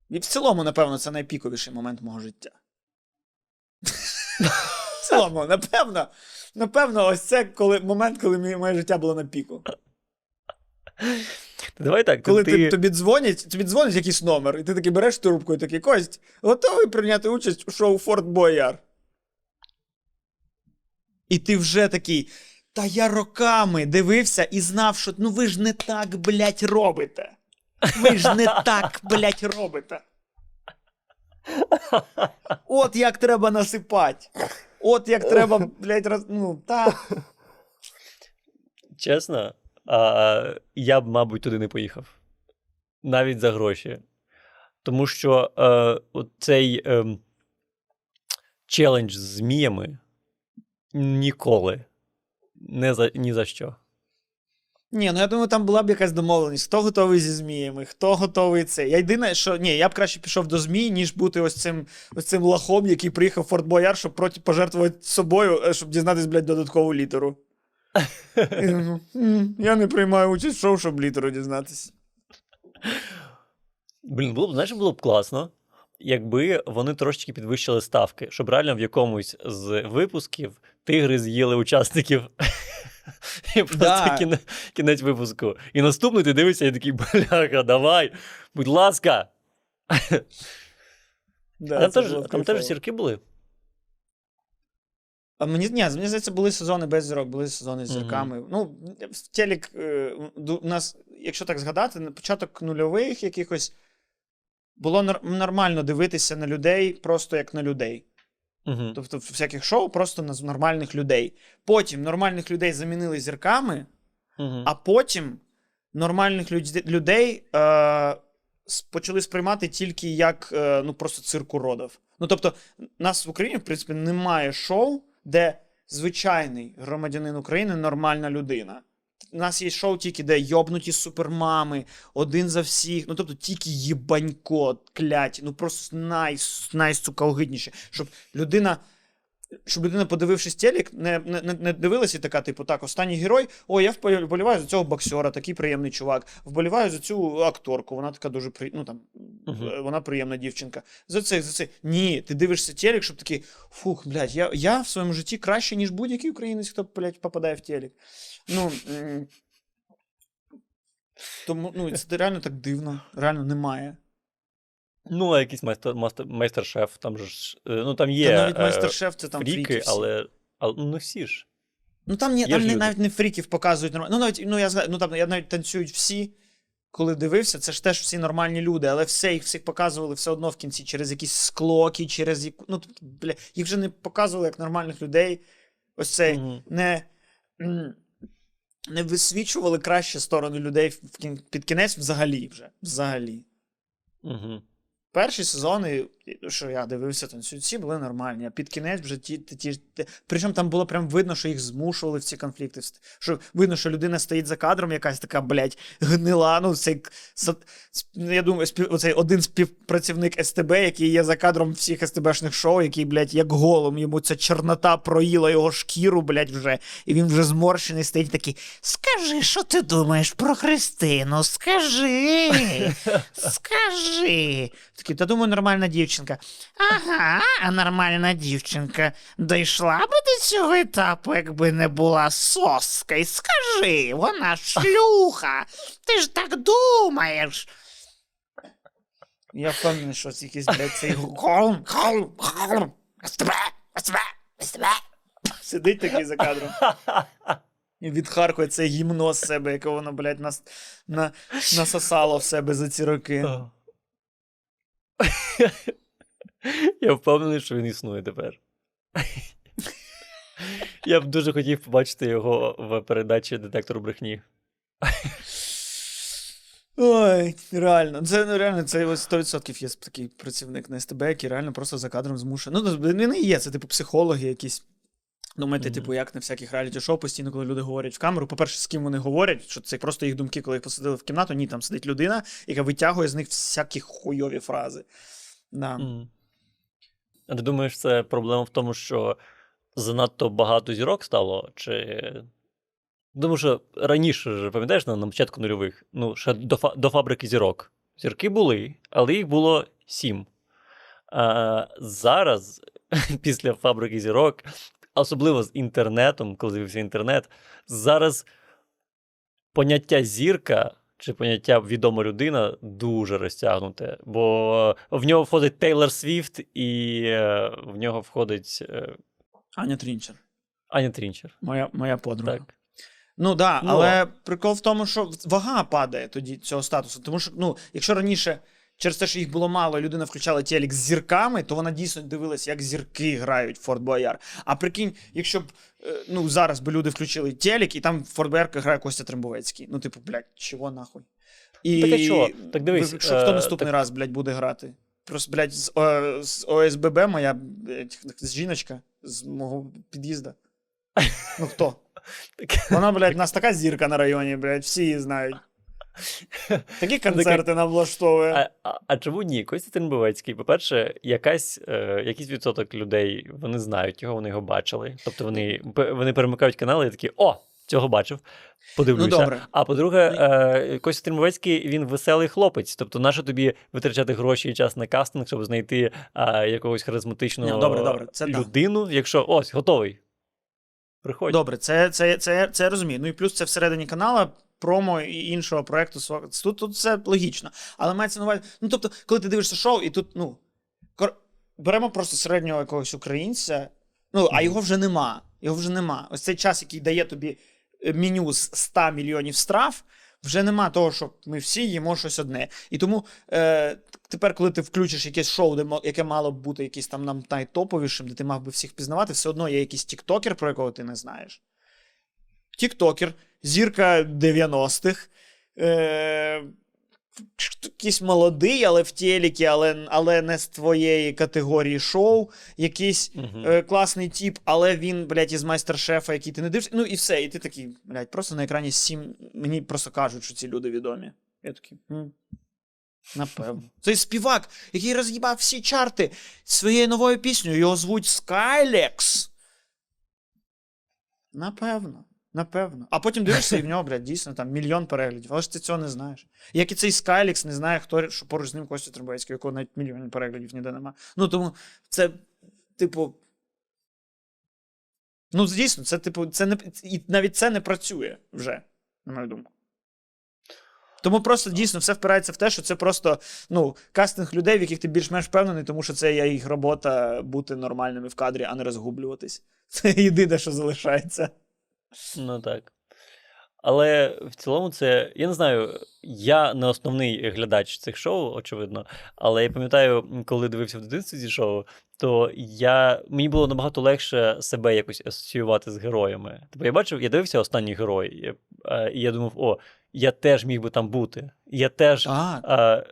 S2: І в цілому, напевно, це найпіковіший момент мого життя. В цілому, напевно, напевно, ось це коли, момент, коли моє життя було на піку.
S1: Давай так,
S2: Коли
S1: ти,
S2: тобі дзвонять, тобі дзвонить якийсь номер, і ти такий береш трубку і такий Кость, готовий прийняти участь у шоу Форт Бояр. І ти вже такий. Та я роками дивився і знав, що ну ви ж не так, блять, робите. Ви ж не так, блять, робите. От як треба насипати. От як треба, блять, роз... ну, та.
S1: Чесно, а, я б, мабуть, туди не поїхав. Навіть за гроші. Тому що е, цей е, челендж з зміями ніколи. Не за, ні за що.
S2: Ні, ну я думаю, там була б якась домовленість, хто готовий зі зміями, хто готовий це. Я єдине, що ні, я б краще пішов до змій, ніж бути ось цим ось цим лахом, який приїхав в Форт Бояр, щоб проти пожертвувати собою, е, щоб дізнатись, блядь, додаткову літеру. І, «М, Я не приймаю участь в шоу, щоб літеру дізнатися.
S1: Блін, було б, знаєш, було б класно, якби вони трошечки підвищили ставки, щоб реально в якомусь з випусків тигри з'їли учасників. І просто
S2: Да.
S1: кіне- кінець випуску. І наступний ти дивишся і такий, бляха, давай, будь ласка.
S2: Да,
S1: там
S2: це
S1: теж,
S2: було б
S1: там теж
S2: кайфово.
S1: зірки були.
S2: Мені, ні, мені здається, були сезони без зірок, були сезони з зірками. Ну, в телек е, у нас, якщо так згадати, на початок нульових якихось було нормально дивитися на людей просто як на людей.
S1: Угу.
S2: Тобто, в всяких шоу просто на нормальних людей. Потім нормальних людей замінили зірками,
S1: Угу.
S2: а потім нормальних люд- людей е, почали сприймати тільки як е, ну, просто цирк уродів. Ну, тобто, нас в Україні, в принципі, немає шоу, де звичайний громадянин України нормальна людина. У нас є шоу тільки, де йобнуті супермами, один за всіх. Ну, тобто, тільки їбанько, клять, ну просто най, найсукалгидніше. Щоб людина. Щоб людина, подивившись телек, не, не, не- дивилася і така, типу, так, останній герой. О, я вболіваю за цього боксера, такий приємний чувак. Вболіваю за цю акторку, вона така дуже при... ну, там, е, вона приємна дівчинка. За це, за це. Ні, ти дивишся телек, щоб такий, фух, блядь, я, я в своєму житті краще, ніж будь-який українець, хто, блядь, попадає в телек. Ну, тому, ну, це реально так дивно. Реально немає.
S1: Ну, а якийсь майстер, мастер, майстер-шеф, там ж. е, Ну, там є.
S2: Та навіть
S1: е,
S2: майстер-шеф це там
S1: фріки,
S2: фріки всі.
S1: але, але ну, не всі ж.
S2: Ну там, ні, там не,
S1: люди.
S2: навіть не фріків показують нормально. Ну, навіть, ну, я, згад- ну, там, я навіть танцюють всі. Коли дивився, це ж теж всі нормальні люди, але все їх всіх показували все одно в кінці через якісь склоки, через яку. Ну, бля, їх вже не показували як нормальних людей. Ось цей
S1: Мгм.
S2: не, не висвічували кращі сторони людей під кінець взагалі вже. Взагалі.
S1: Угу.
S2: Перші сезони, що я дивився, танцюють, всі були нормальні, а під кінець вже ті, ті, ті, ті. Причому там було прям видно, що їх змушували в ці конфлікти. Що видно, що людина стоїть за кадром, якась така, блядь, гнила. Ну, цей, с- я думаю, спів, оцей один співпрацівник СТБ, який є за кадром всіх СТБшних шоу, який, блядь, як голом, йому ця чорнота проїла його шкіру, блядь, вже. І він вже зморщений стоїть такий: Скажи, що ти думаєш про Христину? Скажи. Скажи. Такий, та думаю, нормальна дівчинка. Ага, а нормальна дівчинка дійшла би до цього етапу, якби не була соска. І скажи, вона ж шлюха. Ти ж так думаєш. Я впевнений, що це якийсь, блядь, цей голм, голм, голм. СТБ, СТБ, СТБ. Сидить такий за кадром. І відхаркує це гімно з себе, яке воно, блядь, нас, на, насосало в себе за ці роки.
S1: Я впевнений, що він існує тепер. Я б дуже хотів побачити його в передачі Детектор брехні.
S2: Ой, реально. Це ну, реально це 100% є такий працівник на СТБ, який реально просто за кадром змушує. Ну, він і є, це типу психологи якісь. Думаєте,
S1: Мгм.
S2: типу, як на всяких реаліті-шоу постійно, коли люди говорять в камеру. По-перше, з ким вони говорять, що це просто їх думки, коли їх посадили в кімнату. Ні, там сидить людина, яка витягує з них всякі хуйові фрази. Да.
S1: Мгм. А ти думаєш, це проблема в тому, що занадто багато зірок стало? Чи. Думаю, що раніше пам'ятаєш, на, початку нульових, ну, ще до, до фабрики зірок. Зірки були, але їх було сім. А зараз, після фабрики зірок, особливо з інтернетом, коли з'явився інтернет, зараз поняття зірка чи поняття відома людина дуже розтягнуте, бо в нього входить Тейлор Свіфт і е, в нього входить е,
S2: Аня Трінчер,
S1: Аня Трінчер.
S2: моя, моя подруга.
S1: Так.
S2: Ну да,
S1: Ну,
S2: але прикол в тому, що вага падає тоді цього статусу. Тому що, ну, якщо раніше через те, що їх було мало, людина включала телек з зірками, то вона дійсно дивилась, як зірки грають в Форт Бояр. А прикинь, якщо б е, ну, зараз би люди включили телек, і там в Форт Боярка грає Костя Трембовецький. Ну, типу, блядь, чого нахуй? І
S1: Так а чого? Так дивись,
S2: ви- Що, хто
S1: е,
S2: наступний
S1: так-
S2: раз, блядь, буде грати? Просто, блядь, з, О- з ОСББ моя блядь, жіночка з мого під'їзда. Ну хто? Вона, блядь, у нас така зірка на районі, блядь, всі її знають. Такі концерти нам влаштовує.
S1: А, а, а чому ні? Костя Тернбовецький, по-перше, якась, е, якийсь відсоток людей вони знають його, вони його бачили. Тобто вони, вони перемикають канали і такі: о, цього бачив. Подивлюся.
S2: Ну, добре.
S1: А по-друге, е, Костя Тримовецький він веселий хлопець. Тобто, нащо тобі витрачати гроші і час на кастинг, щоб знайти е, якогось харизматичного
S2: Ні, добре, добре, це так.
S1: людину, якщо ось, готовий. Приходь.
S2: Добре, це, це, це, це я розумію. Ну і плюс це всередині канала, промо і іншого проекту. Тут, тут все логічно. Але мається на увазі. Ну, тобто, коли ти дивишся шоу, і тут, ну, кор... беремо просто середнього якогось українця, ну, а його вже нема. Його вже нема. Ось цей час, який дає тобі е, меню з 100 мільйонів страв, вже нема того, що ми всі їмо щось одне. І тому е, тепер, коли ти включиш якесь шоу, де яке мало б бути якийсь там нам найтоповішим, де ти мав би всіх пізнавати, все одно є якийсь тіктокер, про якого ти не знаєш. Тіктокер, зірка 90-х. Е, якийсь молодий, але в телекі, але, але не з твоєї категорії шоу. Якийсь
S1: Мгм.
S2: е, класний тіп, але він, блядь, із майстер-шефа, який ти не дивишся. Ну і все. І ти такий, блядь, просто на екрані сім. Мені просто кажуть, що ці люди відомі. Я такий. «М, Напевно. Цей співак, який роз'їбав всі чарти своєю новою піснею, його звуть Skylex. Напевно. Напевно. А потім дивишся, і в нього, блядь, дійсно там мільйон переглядів. Але ж ти цього не знаєш. Як і цей Skylix не знає, хто що поруч з ним Костя Трубецький, якого навіть мільйонів переглядів ніде нема. Ну тому це, типу. Ну, дійсно, це, типу, це не, і навіть це не працює вже, на мою думку. Тому просто дійсно все впирається в те, що це просто ну, кастинг людей, в яких ти більш-менш впевнений, тому що це є їх робота бути нормальними в кадрі, а не розгублюватись. Це єдине, що залишається.
S1: Ну так. Але в цілому це. Я не знаю, я не основний глядач цих шоу, очевидно. Але я пам'ятаю, коли дивився в дитинстві ці шоу, то я, мені було набагато легше себе якось асоціювати з героями. Тобто я бачив, я дивився останній герой, і, е, і я думав, о, я теж міг би там бути. Я теж
S2: А,
S1: а,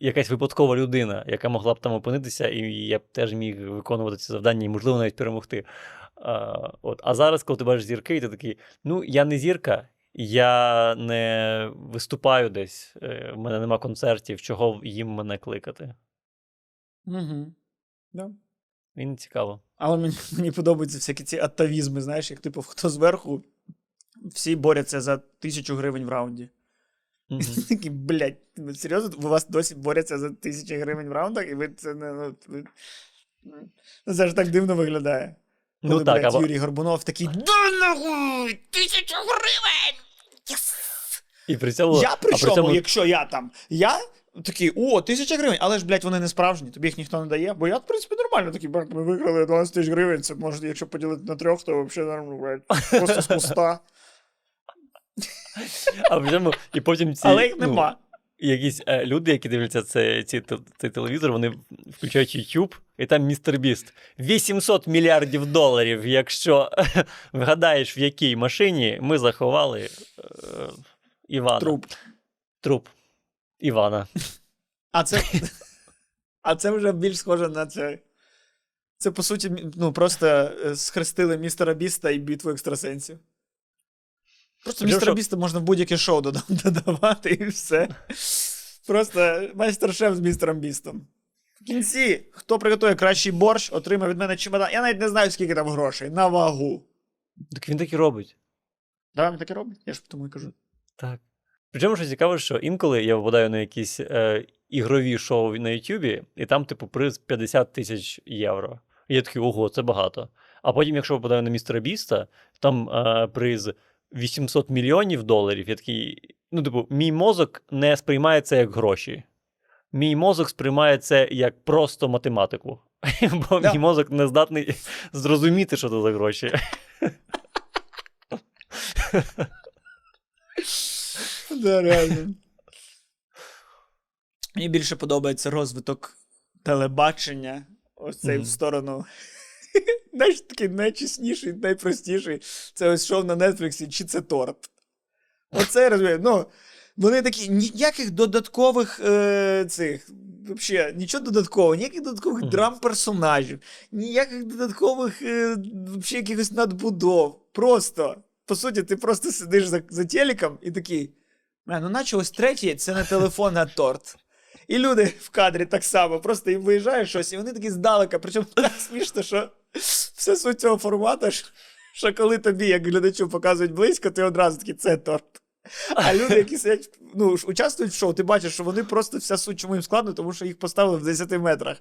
S1: якась випадкова людина, яка могла б там опинитися, і я б теж міг виконувати ці завдання і, можливо, навіть перемогти. А, от. а зараз, коли ти бачиш зірки, і ти такий: ну, я не зірка, я не виступаю десь, е, в мене нема концертів, чого їм мене кликати.
S2: угу. да.
S1: Мені цікаво.
S2: Але мені, мені подобаються всякі ці атавізми, знаєш, як типу, хто зверху, всі борються за тисячу гривень в раунді.
S1: Мгм.
S2: Такі, блядь, ви серйозно, у вас досі борються за тисячі гривень в раундах, і ви це не. Ну, ну, це ж так дивно виглядає. Коли,
S1: Ну так,
S2: блядь,
S1: або...
S2: Юрій Горбунов такий. Да нахуй! Тисячу гривень! Yes!»
S1: і при цьому,
S2: Я
S1: при
S2: причому,
S1: цьому
S2: якщо я там, я такий, о, тисяча гривень, але ж, блядь, вони не справжні, тобі їх ніхто не дає. Бо я, в принципі, нормально такий, блядь, ми виграли 12 тисяч гривень, це може, якщо поділити на трьох, то взагалі нормально, блядь, просто з куста.
S1: а при і потім ці
S2: Але їх
S1: ну,
S2: нема.
S1: якісь е, люди, які дивляться цей, ці, цей телевізор, вони включають YouTube, і там містер Біст. 800 мільярдів доларів, якщо вгадаєш, в якій машині ми заховали е, Івана.
S2: Труп.
S1: Труп. Івана.
S2: А це. А це вже більш схоже на це. Це, по суті, ну, просто е, схрестили містера Біста і битву екстрасенсів. Просто містера
S1: що-
S2: Біста можна в будь-яке шоу додавати і все. Просто майстер-шеф з містером Бістом. В кінці, хто приготує кращий борщ, отримає від мене чемодан. Я навіть не знаю, скільки там грошей. На вагу.
S1: Так він так і робить.
S2: Да, він таке робить? Я ж тому і кажу.
S1: Так. Причому що цікаво, що інколи я попадаю на якісь е, ігрові шоу на Ютубі, і там, типу, приз 50 тисяч євро. І я такий, ого, це багато. А потім, якщо попадаю на містера Біста, там е, приз 800 мільйонів доларів. Я такий, ну, типу, мій мозок не сприймає це як гроші. Мій мозок сприймає це як просто математику. Бо
S2: Да.
S1: мій мозок не здатний зрозуміти, що це за гроші.
S2: Да, реально. Мені більше подобається розвиток телебачення. Ось цей
S1: Мгм.
S2: в сторону. Знаєш, такий найчесніший, найпростіший. Це ось шоу на Нетфліксі, чи це торт. Оце я розумію. Ну, вони такі, ніяких додаткових е, цих. Вообще, нічого додаткового, ніяких додаткових
S1: Мгм.
S2: драм-персонажів, ніяких додаткових е, вообще, якихось надбудов. Просто, по суті, ти просто сидиш за, за телеком і такий. Ну, наче ось третій це не телефон, а торт. І люди в кадрі так само, просто їм виїжджає щось, і вони такі здалека. Причому так смішно, що вся суть цього формату, що коли тобі, як глядачу, показують близько, ти одразу такий, це торт. А люди, які сидять, ну, участвують в шоу, ти бачиш, що вони просто вся суть, чому їм складно, тому що їх поставили в 10 метрах.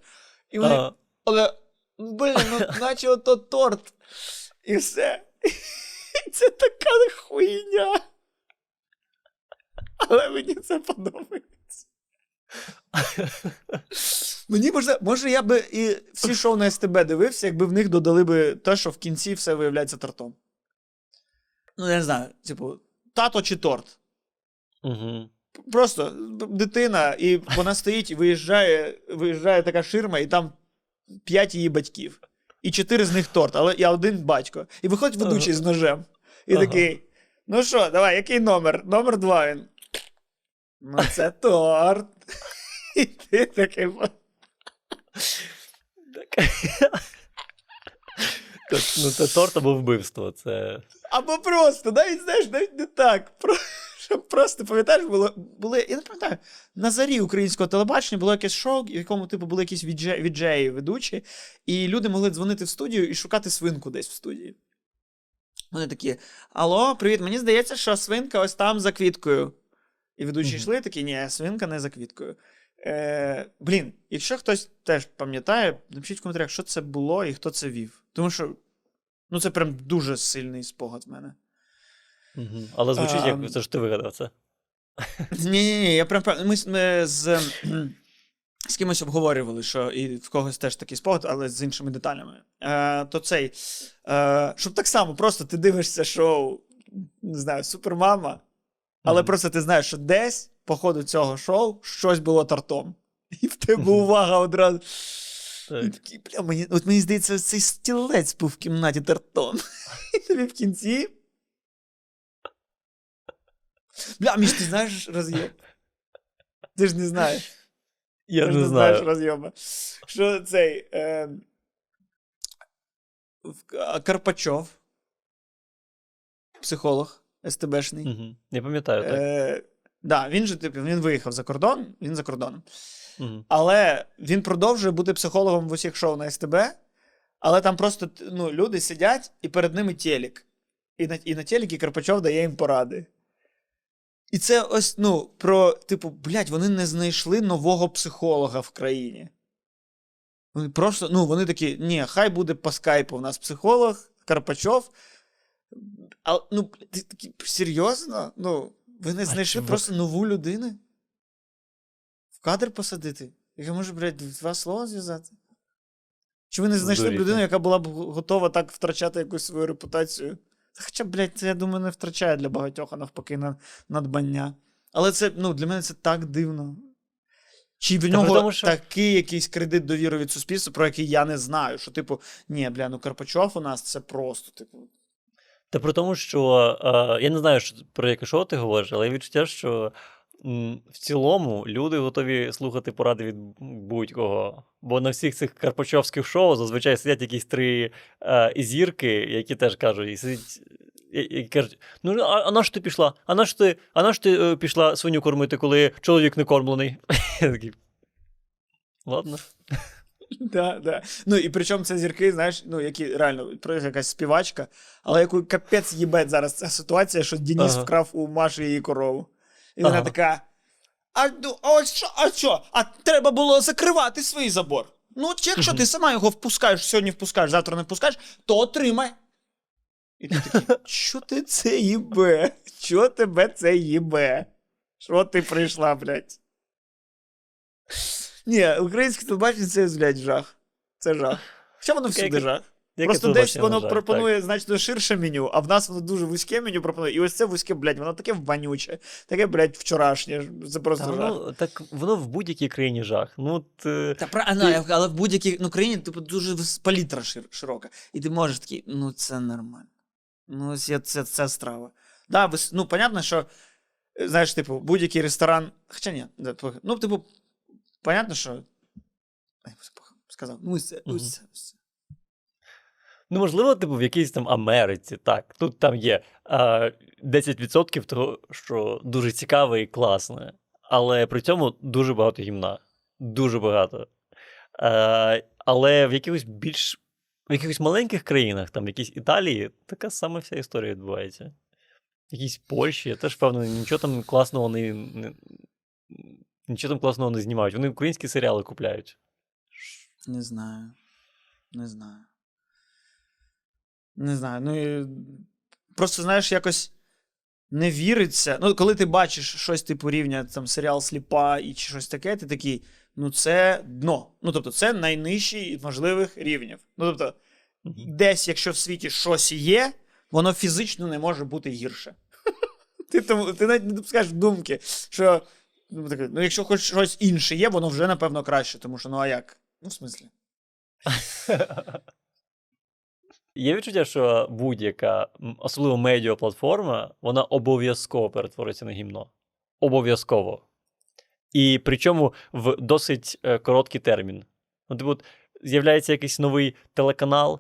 S2: І вони,
S1: Ага.
S2: але, блін, ну, наче ото торт. І все. І це така хуйня. Але мені це подобається. Мені може, може, я би і всі шоу на СТБ дивився, якби в них додали би те, що в кінці все виявляється тортом. Ну, я не знаю, типу, тато чи торт.
S1: Угу.
S2: Просто дитина, і вона стоїть і виїжджає, виїжджає така ширма, і там п'ять її батьків. І чотири з них торт, але я один батько. І виходить ведучий з ножем. І
S1: Ага.
S2: такий: ну що, давай, який номер? Номер два він. Ну, це торт. І ти такий.
S1: Ну, це торт або вбивство. Це.
S2: Або просто, навіть знаєш, навіть не так. Просто пам'ятаєш, було, були, я не пам'ятаю, на зарі українського телебачення було якесь шоу, в якому типу були якісь відже- віджеї ведучі, і люди могли дзвонити в студію і шукати свинку десь в студії. Вони такі: Алло, привіт, мені здається, що свинка ось там за квіткою. І ведучі йшли такі, ні, свинка не за квіткою. Е, блін, якщо хтось теж пам'ятає, напишіть в коментарях, що це було і хто це вів. Тому що ну, це прям дуже сильний спогад в мене.
S1: Угу. Але звучить,
S2: А,
S1: як це ж ти вигадав це.
S2: Ні, ні, ні, я прям ми, ми з, з кимось обговорювали, що і в когось теж такий спогад, але з іншими деталями. Е, то цей, е, щоб так само, просто ти дивишся шоу, не знаю, Супермама, але
S1: Мгм.
S2: просто ти знаєш, що десь по ходу цього шоу щось було тортом. І в тебе увага одразу. І такий, бля, мені, от мені здається, цей стілець був в кімнаті тортом. І тобі в кінці. Бля, Міш, ти знаєш роз'єм? Ти ж не знаєш.
S1: Я
S2: ти ж
S1: не
S2: знаєш
S1: знаю.
S2: роз'єма. Що цей. Е, Карпачов, психолог СТБшний.
S1: Угу. Я пам'ятаю, так.
S2: Е, да, він же, типу, він виїхав за кордон, він за кордоном. Але він продовжує бути психологом в усіх шоу на СТБ, але там просто ну, люди сидять, і перед ними телек. І на, і на телекі Карпачов дає їм поради. І це ось, ну, про, типу, блядь, вони не знайшли нового психолога в країні. Вони просто, ну, вони такі, ні, хай буде по скайпу в нас психолог, Карпачов. А, ну, ти такі, серйозно? Ну, ви не знайшли
S1: чувак-
S2: просто нову людину? В кадр посадити? Яка може, блядь, два слова зв'язати? Чи ви не знайшли б людину, яка була б готова так втрачати якусь свою репутацію? Та Хоча, блядь, це, я думаю, не втрачає для багатьох, а навпаки, на надбання. Але це, ну, для мене це так дивно. Чи в нього
S1: тому, що-
S2: такий якийсь кредит довіри від суспільства, про який я не знаю. Що, типу, ні, бля, ну Карпачов у нас це просто, типу.
S1: Та при тому, що е, я не знаю, що, про яке шоу ти говориш, але є відчуття, що в цілому люди готові слухати поради від будь-кого. Бо на всіх цих карпачовських шоу зазвичай сидять якісь три е, зірки, які теж кажуть, і сидять. І, і кажуть, ну а, а на що ти пішла? А на що ти, а на що ти е, пішла свиню кормити, коли чоловік не кормлений? Я такий. Ладно.
S2: Да, да. Ну і причому це зірки, знаєш, ну, які реально про якась співачка, але яку капець їбать зараз ця ситуація, що Денис
S1: Ага.
S2: вкрав у Маші її корову. І вона
S1: Ага.
S2: така. А, ну, а ось що, а що? А треба було закривати свій забор. Ну, от якщо ти сама його впускаєш, сьогодні впускаєш, завтра не впускаєш, то отримай. І ти такий, що ти це їбе? Що тебе це їбе? Що ти прийшла, блядь? Ні, українське телебачення це, блядь, жах. Це жах. Хоча воно всюди жах.
S1: Яке
S2: Просто десь воно
S1: жаль,
S2: пропонує значно ширше меню, а в нас воно дуже вузьке меню пропонує. І ось це вузьке, блядь, воно таке вонюче, таке, блядь, вчорашнє. Це просто
S1: Та,
S2: жах.
S1: ну, так воно в будь-якій країні жах. Ну, от, е,
S2: Та правильно, але в будь-якій ну, країні типу, дуже палітра шир, широка. І ти можеш такий, ну це нормально. Ну, ось я- це, це страва. Да, вис- ну, понятно, що, е, знаєш, типу, будь-який ресторан. Хоча ні, да, ну, типу, понятно, що. Сказав. Ну, це, ось це, ось це.
S1: Ну, можливо, типу, в якійсь там Америці, так. Тут там є а, 10% того, що дуже цікаве і класне, але при цьому дуже багато гімна. Дуже багато. А, але в якихось більш в якихось маленьких країнах, там, якійсь Італії, така сама вся історія відбувається. В якійсь Польщі, я теж впевнений, нічого там класного не, не, нічого там класного не знімають. Вони українські серіали купляють.
S2: Не знаю. Не знаю. Не знаю. Ну. Просто, знаєш, якось не віриться. Ну, коли ти бачиш щось типу рівня там серіал Сліпа і чи щось таке, ти такий, ну це дно. Ну, тобто, це найнижчий можливих рівнів. Ну, тобто, десь, якщо в світі щось є, воно фізично не може бути гірше. Ти, тому, ти навіть не допускаєш думки, що ну, ну, якщо хоч щось інше є, воно вже напевно краще, тому що ну а як? Ну, в смислі.
S1: Є відчуття, що будь-яка, особливо медіаплатформа, вона обов'язково перетвориться на гімно. Обов'язково. І причому в досить е, короткий термін. Ну, типу, з'являється якийсь новий телеканал,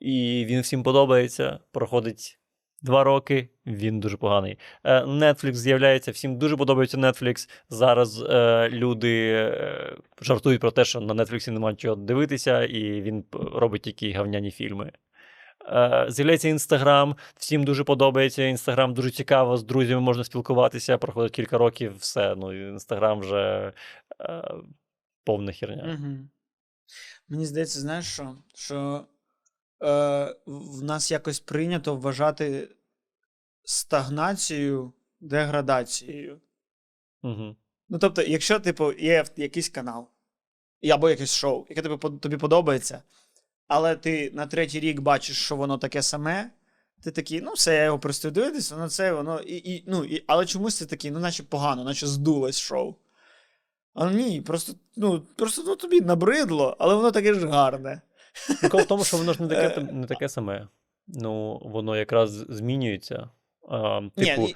S1: і він всім подобається. Проходить два роки, він дуже поганий. Е, Netflix з'являється, всім дуже подобається Netflix. Зараз е, люди е, жартують про те, що на Netflix немає чого дивитися, і він робить тільки гавняні фільми. Е, З'являється інстаграм, всім дуже подобається. Інстаграм дуже цікаво, з друзями можна спілкуватися. Проходить кілька років, все. Ну, інстаграм вже е, повна херня.
S2: Угу. Мені здається, знаєш що? Що е, в нас якось прийнято вважати стагнацію деградацією.
S1: Угу.
S2: Ну, тобто, якщо, типу, є якийсь канал, або якесь шоу, яке тобі, тобі подобається, але ти на третій рік бачиш, що воно таке саме, ти такий, ну, все, я його перестаю дивитися, ну це воно. І, і, ну, і, але чомусь ти такий, ну, наче погано, наче здулось шоу. А ні, просто, ну, просто ну, тобі набридло, але воно таке ж гарне.
S1: Прикол в тому, що воно ж не
S2: Е.
S1: таке, не таке саме. Ну, воно якраз змінюється. А, типу,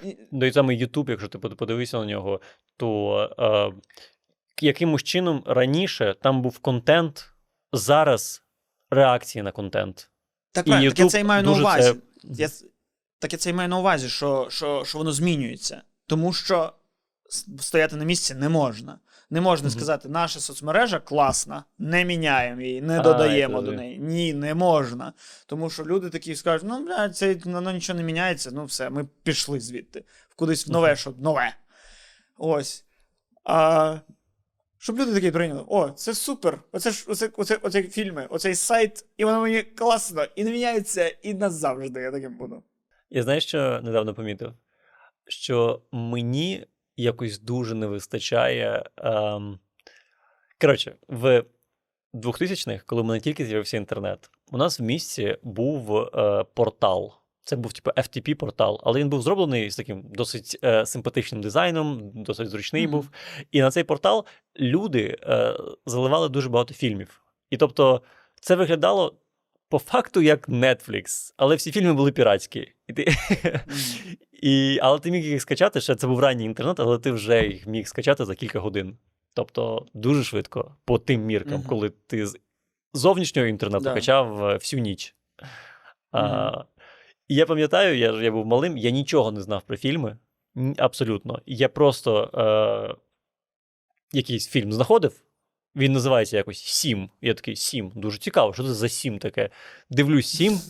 S2: і
S1: саме YouTube, якщо ти под- подивишся на нього, то е, якимось чином раніше там був контент, зараз реакції на контент.
S2: так,
S1: і
S2: правильно, так я це і маю на увазі.
S1: це-
S2: Я, так я це і маю на увазі, що, що, що воно змінюється. Тому що стояти на місці не можна. Не можна
S1: Мгм.
S2: сказати, наша соцмережа класна, не міняємо її, не
S1: А,
S2: додаємо до неї. Ні, не можна. Тому що люди такі скажуть: ну, бля, це воно нічого не міняється, ну все, ми пішли звідти. Кудись в нове, що нове. Ось. А, щоб люди такі прийняли: о, це супер! Оце ж оце, оце, оце фільми, оцей сайт, і воно мені класно, і не міняється, і назавжди я таким буду.
S1: Я знаю, що недавно помітив, що мені якось дуже не вистачає. Ем... Коротше, в 2000-х, коли в мене тільки з'явився інтернет, у нас в місті був е, портал. Це був типу FTP-портал, але він був зроблений з таким досить е, симпатичним дизайном, досить зручний
S2: Мгм.
S1: був. І на цей портал люди е, заливали дуже багато фільмів. І тобто, це виглядало по факту як Netflix, але всі фільми були піратські. І ти... І... Але ти міг їх скачати, ще це був ранній інтернет, але ти вже їх міг скачати за кілька годин. Тобто дуже швидко, по тим міркам,
S2: Мгм.
S1: коли ти з зовнішнього інтернету
S2: Да.
S1: качав е, всю ніч. А. і я пам'ятаю, я, ж- я був малим, я нічого не знав про фільми. Абсолютно. Я просто е, якийсь фільм знаходив. Він називається якось Сім. Я такий Сім. Дуже цікаво, що це за Сім таке. Дивлюсь Сім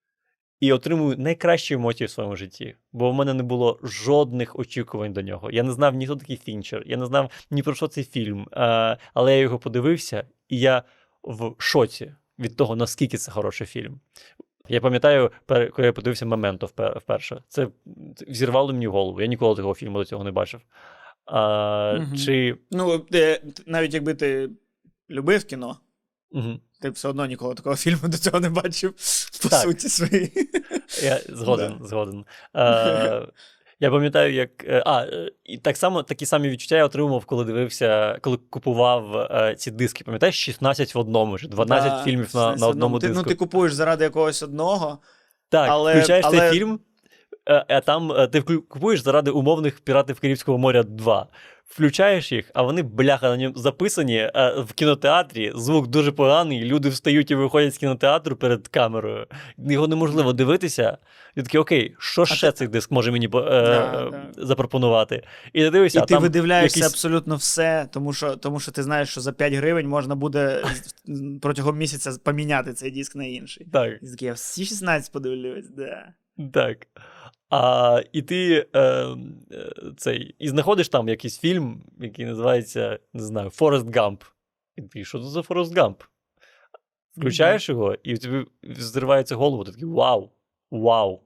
S1: і отримую найкращі емоції в своєму житті. Бо в мене не було жодних очікувань до нього. Я не знав ні хто такий фінчер, я не знав ні про що цей фільм. Е, але я його подивився, і я в шоці від того, наскільки це хороший фільм. Я пам'ятаю, коли я подивився Мементо вперше. Це зірвало мені голову. Я ніколи такого фільму до цього не бачив. А,
S2: угу.
S1: Чи.
S2: Ну, навіть якби ти любив кіно,
S1: угу.
S2: ти б все одно ніколи такого фільму до цього не бачив, по
S1: Так.
S2: суті своїй.
S1: Я згоден, згоден. Е, я пам'ятаю, як. е, А, е, і так само такі самі відчуття я отримував, коли дивився, коли купував е, ці диски. Пам'ятаєш, 16 в одному, чи 12
S2: Да,
S1: фільмів на, на одному
S2: ти,
S1: диску.
S2: Ну, ти купуєш заради якогось одного.
S1: Так,
S2: але-
S1: включаєш
S2: але-
S1: цей фільм, а там ти купуєш заради умовних піратів Карибського моря 2. Включаєш їх, а вони, бляха, на ньому записані а в кінотеатрі. Звук дуже поганий, люди встають і виходять з кінотеатру перед камерою. Його неможливо дивитися. І такий, окей, що ще цей диск може мені е,
S2: Да, да.
S1: запропонувати? І ти дивишся,
S2: І
S1: а
S2: ти
S1: там
S2: видивляєшся
S1: якісь-
S2: абсолютно все, тому що, тому що ти знаєш, що за 5 гривень можна буде протягом місяця поміняти цей диск на інший.
S1: Так.
S2: І такий, я всі 16 подивлюсь, да.
S1: Так. А, і ти е, е, цей, і знаходиш там якийсь фільм, який називається, не знаю, Форест Гамп. І ти, що це за Форест Гамп? Включаєш його, і в тобі зривається голову, ти такий вау, вау.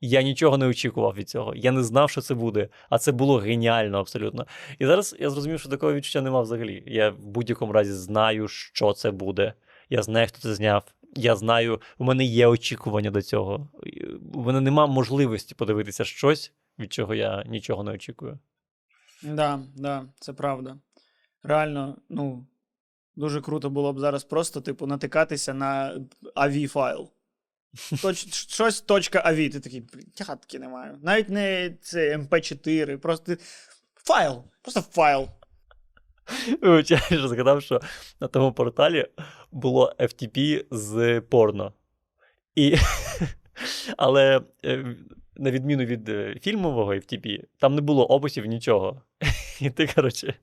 S1: Я нічого не очікував від цього. Я не знав, що це буде, а це було геніально абсолютно. І зараз я зрозумів, що такого відчуття нема взагалі. Я в будь-якому разі знаю, що це буде. Я знаю, хто це зняв. Я знаю, у мене є очікування до цього. У мене нема можливості подивитися щось, від чого я нічого не очікую.
S2: Да, да, це правда. Реально, ну, дуже круто було б зараз просто, типу, натикатися на AV файл. Щось точка AV. Ти такий, «Блін, тягатки не маю. Навіть не це MP4, просто файл. Просто файл.
S1: Що згадав, що на тому порталі було FTP з порно. І... Але е, на відміну від е, фільмового FTP, там не було описів нічого. І ти, коротше,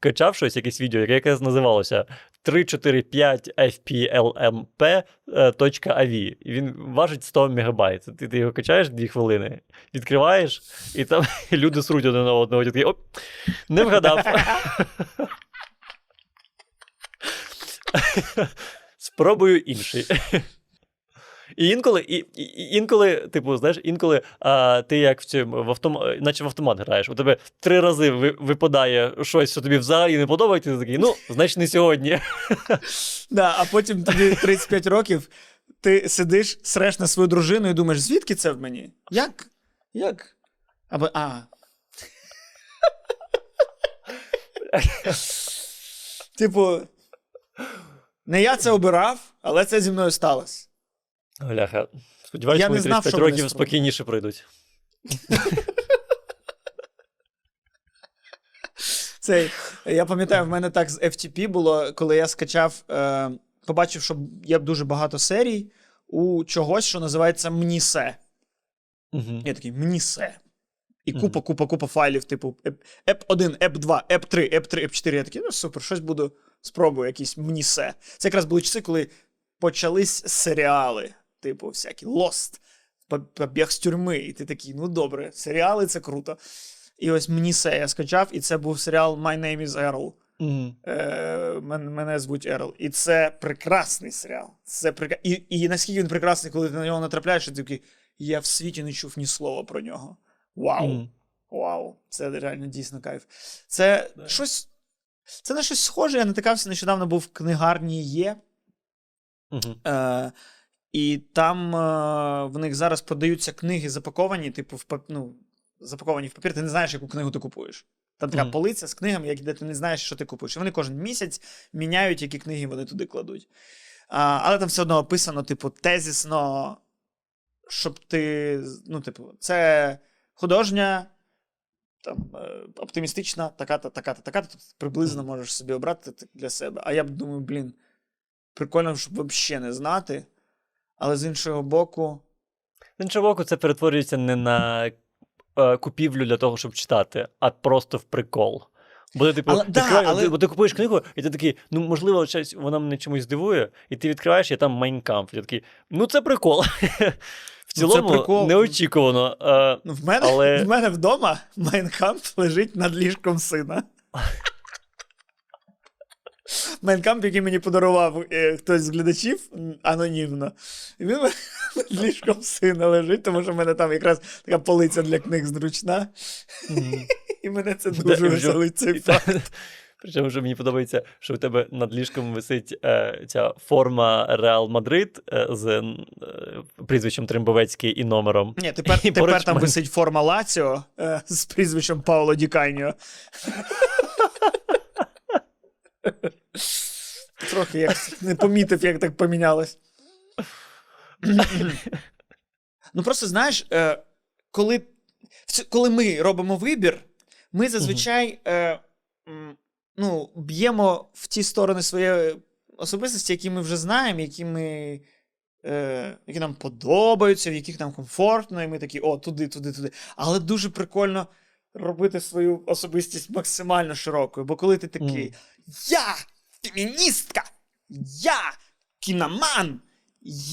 S1: качав щось, якесь відео, яке якраз називалося 345 fplmp.av. І він важить 100 мегабайт. Ти, ти його качаєш 2 хвилини, відкриваєш, і там люди сруть один на одного. І такий, оп, не вгадав. Спробую інший. І інколи, і, і, інколи, типу, знаєш, інколи а, ти як в цьому в автом, наче в автомат граєш. У тебе три рази ви, випадає щось, що тобі взагалі не подобається, ти такий, ну, значить, не сьогодні.
S2: Да, а потім тобі 35 років, ти сидиш, среш на свою дружину і думаєш, звідки це в мені? Як? Як? Або, а. типу, не я це обирав, але це зі мною сталося.
S1: Бляха. Сподіваюся, мої 35
S2: що вони
S1: років спокійніше пройдуть.
S2: Цей, я пам'ятаю, в мене так з FTP було, коли я скачав, е, побачив, що є дуже багато серій у чогось, що називається Мнісе.
S1: Угу.
S2: Я такий Мнісе. І купа, купа, купа файлів, типу еп 1 еп 2 еп 3 еп 3 еп 4 Я такий, ну супер, щось буду спробую, якісь Мнісе. Це якраз були часи, коли почались серіали, типу, всякі Lost, побіг з тюрми. І ти такий, ну добре, серіали це круто. І ось Мнісе я скачав, і це був серіал My Name is Earl.
S1: Угу.
S2: Е, мен- мене звуть Ерл. І це прекрасний серіал. Це прекра... і, і наскільки він прекрасний, коли ти на нього натрапляєш, і ти такий, я в світі не чув ні слова про нього. Вау!
S1: Мгм.
S2: Вау! Це реально дійсно кайф. Це
S1: Да.
S2: щось. Це на щось схоже. Я натикався нещодавно був в книгарні Є.
S1: Угу.
S2: Е, і там е, в них зараз продаються книги запаковані, типу, в пап... ну, запаковані в папір, ти не знаєш, яку книгу ти купуєш. Там така
S1: Мгм.
S2: полиця з книгами, де ти не знаєш, що ти купуєш. І вони кожен місяць міняють, які книги вони туди кладуть. А, але там все одно описано, типу, тезісно, щоб ти. Ну, типу, це художня, там, е, оптимістична, така-то, така-то, така-то. Тобто приблизно можеш собі обрати для себе. А я б думаю, блін, прикольно, щоб взагалі не знати. Але з іншого боку,
S1: З іншого боку, це перетворюється не на е, купівлю для того, щоб читати, а просто в прикол. Бо ти, типу,
S2: Але- да, але-
S1: бо ти купуєш книгу, і ти такий, ну, можливо, вона мене чомусь здивує, і ти відкриваєш, і там Майнкамп. І ти такий, ну це прикол. В
S2: це
S1: цілому,
S2: прикол.
S1: неочікувано. Е,
S2: ну, в мене,
S1: Але-
S2: в мене вдома Майнкамп лежить над ліжком сина. Майнкамп, який мені подарував е, хтось з глядачів анонімно. І він над ліжком сина лежить, тому що в мене там якраз така полиця для книг зручна. І мене це дуже веселить цей факт.
S1: Причому що мені подобається, що у тебе над ліжком висить е, ця форма Реал Мадрид е, з е, прізвищем Трембовецький і номером.
S2: Ні, тепер,
S1: І
S2: тепер там
S1: Майн-
S2: висить форма Лаціо е, з прізвищем Пауло Ді Каньо. Трохи як не помітив, як так помінялось. ну просто знаєш, е, коли, коли ми робимо вибір, Ми зазвичай е, ну, б'ємо в ті сторони своєї особистості, які ми вже знаємо, які ми. Е, які нам подобаються, в яких нам комфортно, і ми такі, о, туди, туди, туди. Але дуже прикольно робити свою особистість максимально широкою. Бо коли ти такий, я феміністка, я кіноман,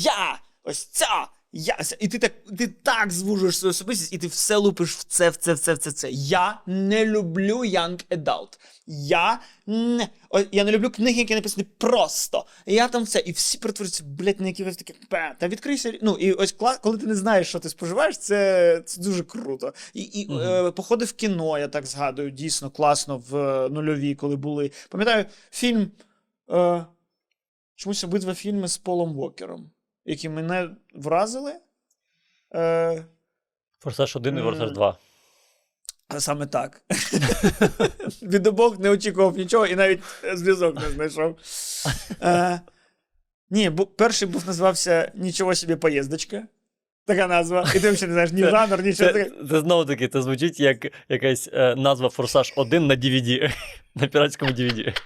S2: я ось ця. Я, і ти так, ти так звужуєш свою особистість, і ти все лупиш в це, в це, в це, в це, в це. Я не люблю young adult. Я не, о, я не люблю книги, які написані просто. Я там все. І всі перетворюються, блядь, на якісь такі. «Пе». Та відкрийся. Ну, і ось коли ти не знаєш, що ти споживаєш, це, це дуже круто. І, і
S1: Мгм.
S2: е, походи в кіно, я так згадую, дійсно класно в е, нульові, коли були. Пам'ятаю, фільм. Е, чомусь обидва фільми з Полом Вокером, які мене вразили. Е,
S1: Форсаж 1 і
S2: М.
S1: Форсаж 2.
S2: саме так. Від обох не очікував нічого і навіть е, зв'язок не знайшов. Е, ні, бу, перший був називався Нічого собі поїздочка. Така назва. І ти взагалі не знаєш ні
S1: Це-
S2: жанр, нічого
S1: Це, це знову таки, це звучить як якась е, назва Форсаж 1 на DVD. На піратському DVD.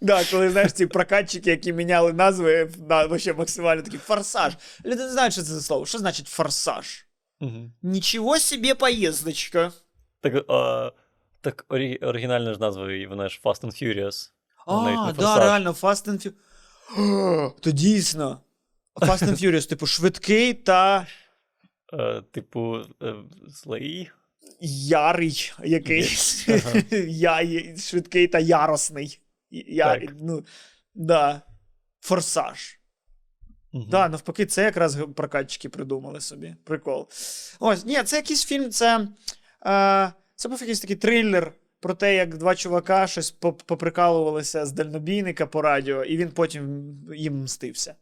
S2: Да, коли знаєш ці прокатчики, які міняли назви на вообще максимально такі форсаж. Люди не знають, що це за слово. Що значить форсаж?
S1: Угу.
S2: Нічого собі поїздочка.
S1: Так, е, так орі, оригінальна ж назва, і вона ж Fast and Furious.
S2: А, да, реально, Fast and Furious. То дійсно. Fast and Furious, типу, швидкий та
S1: Е, типу, е, злий.
S2: ярий якийсь.
S1: Ага.
S2: Я, швидкий та яросний. Я,
S1: Так.
S2: ну, да. Форсаж.
S1: Мгм.
S2: Да, навпаки, це якраз прокатчики придумали собі. Прикол. Ось, ні, це якийсь фільм, це. Е, це був якийсь такий трилер про те, як два чувака щось поприкалувалися з дальнобійника по радіо, і він потім їм мстився.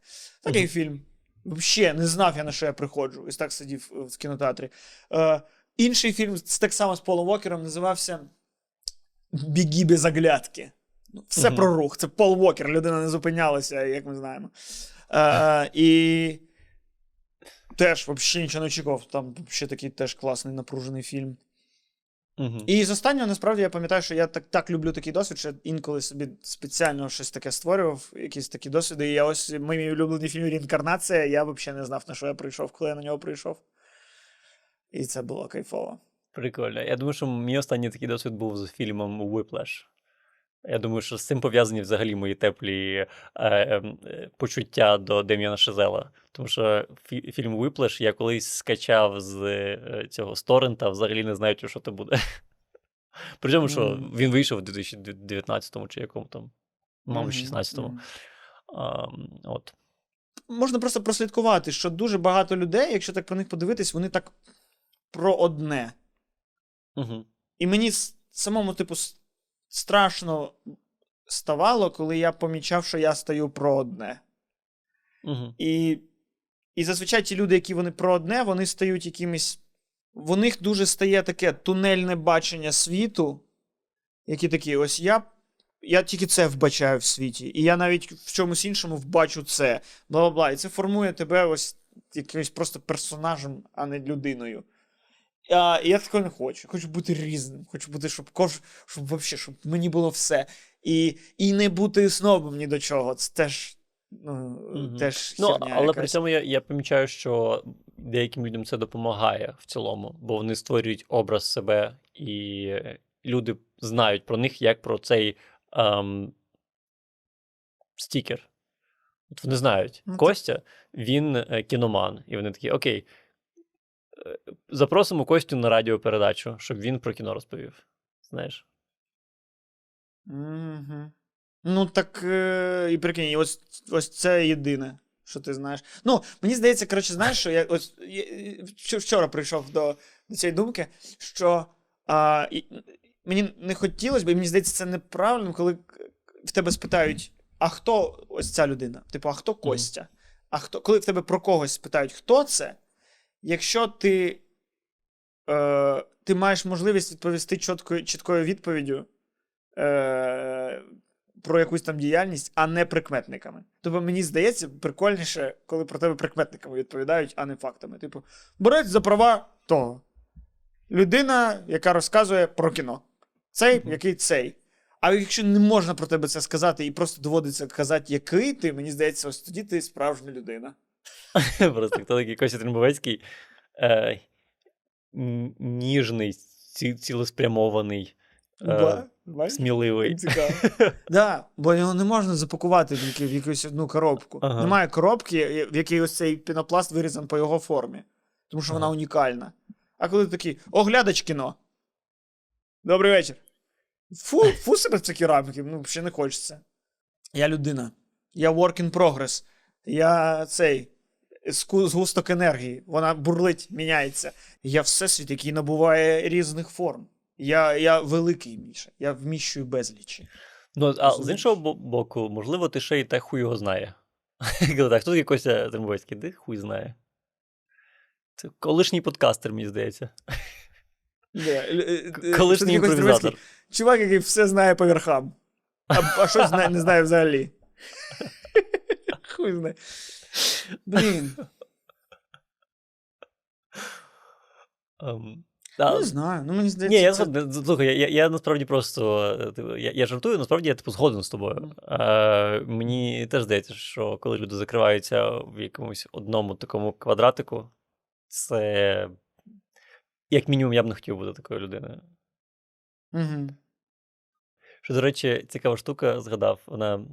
S2: Такий
S1: Мгм.
S2: фільм. Взагалі, не знав я, на що я приходжу. Ось так сидів е, в кінотеатрі. Е, інший фільм так само з Полом Вокером називався Бігі без оглядки. Ну, Все
S1: Мгм.
S2: про рух. Це Пол Вокер, людина не зупинялася, як ми знаємо. Е, і теж взагалі нічого не очікував. Там ще такий теж класний напружений фільм.
S1: Мгм.
S2: І з останнього, насправді, я пам'ятаю, що я так, так люблю такий досвід, що я інколи собі спеціально щось таке створював, якісь такі досвіди. І я ось мій улюблений фільм Реінкарнація, я взагалі не знав, на що я прийшов, коли я на нього прийшов. І це було кайфово.
S1: Прикольно. Я думаю, що мій останній такий досвід був з фільмом Whiplash. Я думаю, що з цим пов'язані взагалі мої теплі е, ем, е, почуття до Дем'яна Шизела. Тому що фі- фільм Whiplash я колись скачав з е, цього з торрента, взагалі не знаючи, що це буде. Причому, що він вийшов у 2019-му чи якому там, мабуть, 16-му.
S2: мгм.
S1: От.
S2: Можна просто прослідкувати, що дуже багато людей, якщо так про них подивитись, вони так про одне.
S1: Угу.
S2: І мені самому, типу, страшно ставало, коли я помічав, що я стаю про одне.
S1: Угу.
S2: І, і зазвичай ті люди, які вони про одне, вони стають якимись. В них дуже стає таке тунельне бачення світу, які такі, ось я. Я тільки це вбачаю в світі, і я навіть в чомусь іншому вбачу це. Бла бла бла. І це формує тебе ось якимось просто персонажем, а не людиною. А, я такого не хочу. Хочу бути різним. Хочу бути, щоб кож, щоб вообще, щоб мені було все. І, і не бути снобом ні до чого. Це теж. Ну,
S1: Мгм.
S2: теж
S1: Ну,
S2: херня
S1: але
S2: якась.
S1: при цьому я, я помічаю, що деяким людям це допомагає в цілому, бо вони створюють образ себе, і люди знають про них як про цей ем, стікер. От вони знають,
S2: це-
S1: Костя, він е, кіноман. І вони такі: Окей, запросимо Костю на радіопередачу, щоб він про кіно розповів. Знаєш?
S2: Угу. Ну, так е, і прикинь, ось, ось це єдине, що ти знаєш. Ну, мені здається, коротше, знаєш, що я ось я, вчора прийшов до, до цієї думки, що а, і, мені не хотілося б, і мені здається, це неправильно, коли в тебе спитають, а хто ось ця людина? Типу, а хто Костя? А хто, коли в тебе про когось спитають, хто це, якщо ти, е, ти маєш можливість відповісти чіткою, чіткою відповіддю е, про якусь там діяльність, а не прикметниками. Тобто, мені здається, прикольніше, коли про тебе прикметниками відповідають, а не фактами. Типу, борець за права того. людина, яка розказує про кіно. Цей, який цей. А якщо не можна про тебе це сказати і просто доводиться казати, який ти, мені здається, ось тоді ти справжня людина.
S1: Просто хто такий Костя Трембовецький. Е, ніжний, ці, цілеспрямований, е,
S2: Ба,
S1: сміливий.
S2: Цікаво. Да, бо його не можна запакувати в, в якусь одну коробку.
S1: Ага.
S2: Немає коробки, в якій ось цей пінопласт вирізан по його формі. Тому що вона
S1: Ага.
S2: унікальна. А коли ти такий, о, глядач кіно. Добрий вечір. Фу, фу себе в ці кераміки, ну, ще не хочеться. Я людина. Я work in progress. Я цей згусток енергії. Вона бурлить, міняється. Я всесвіт, який набуває різних форм. Я, я великий, Міша. Я вміщую безлічі.
S1: Ну, а з іншого боку, можливо, ти ще й та хуй його знає. Так, хто такий Костя Трембовецький? Де хуй знає. Це колишній подкастер, мені здається.
S2: Е, е, е,
S1: Колишній імпровізатор.
S2: Чувак, який все знає по верхам. А, а щось не знає взагалі. Хуй знає. Блін,
S1: Ем, а,
S2: не знаю. Ну, мені здається,
S1: Ні, я
S2: це...
S1: Слухай, я, я, я насправді просто е, типу, я, я жартую, насправді я типу згоден з тобою. Е, мені теж здається, що коли люди закриваються в якомусь одному такому квадратику, це як мінімум я б не хотів бути такою людиною.
S2: Угу.
S1: Що, до речі, цікава штука, згадав, вона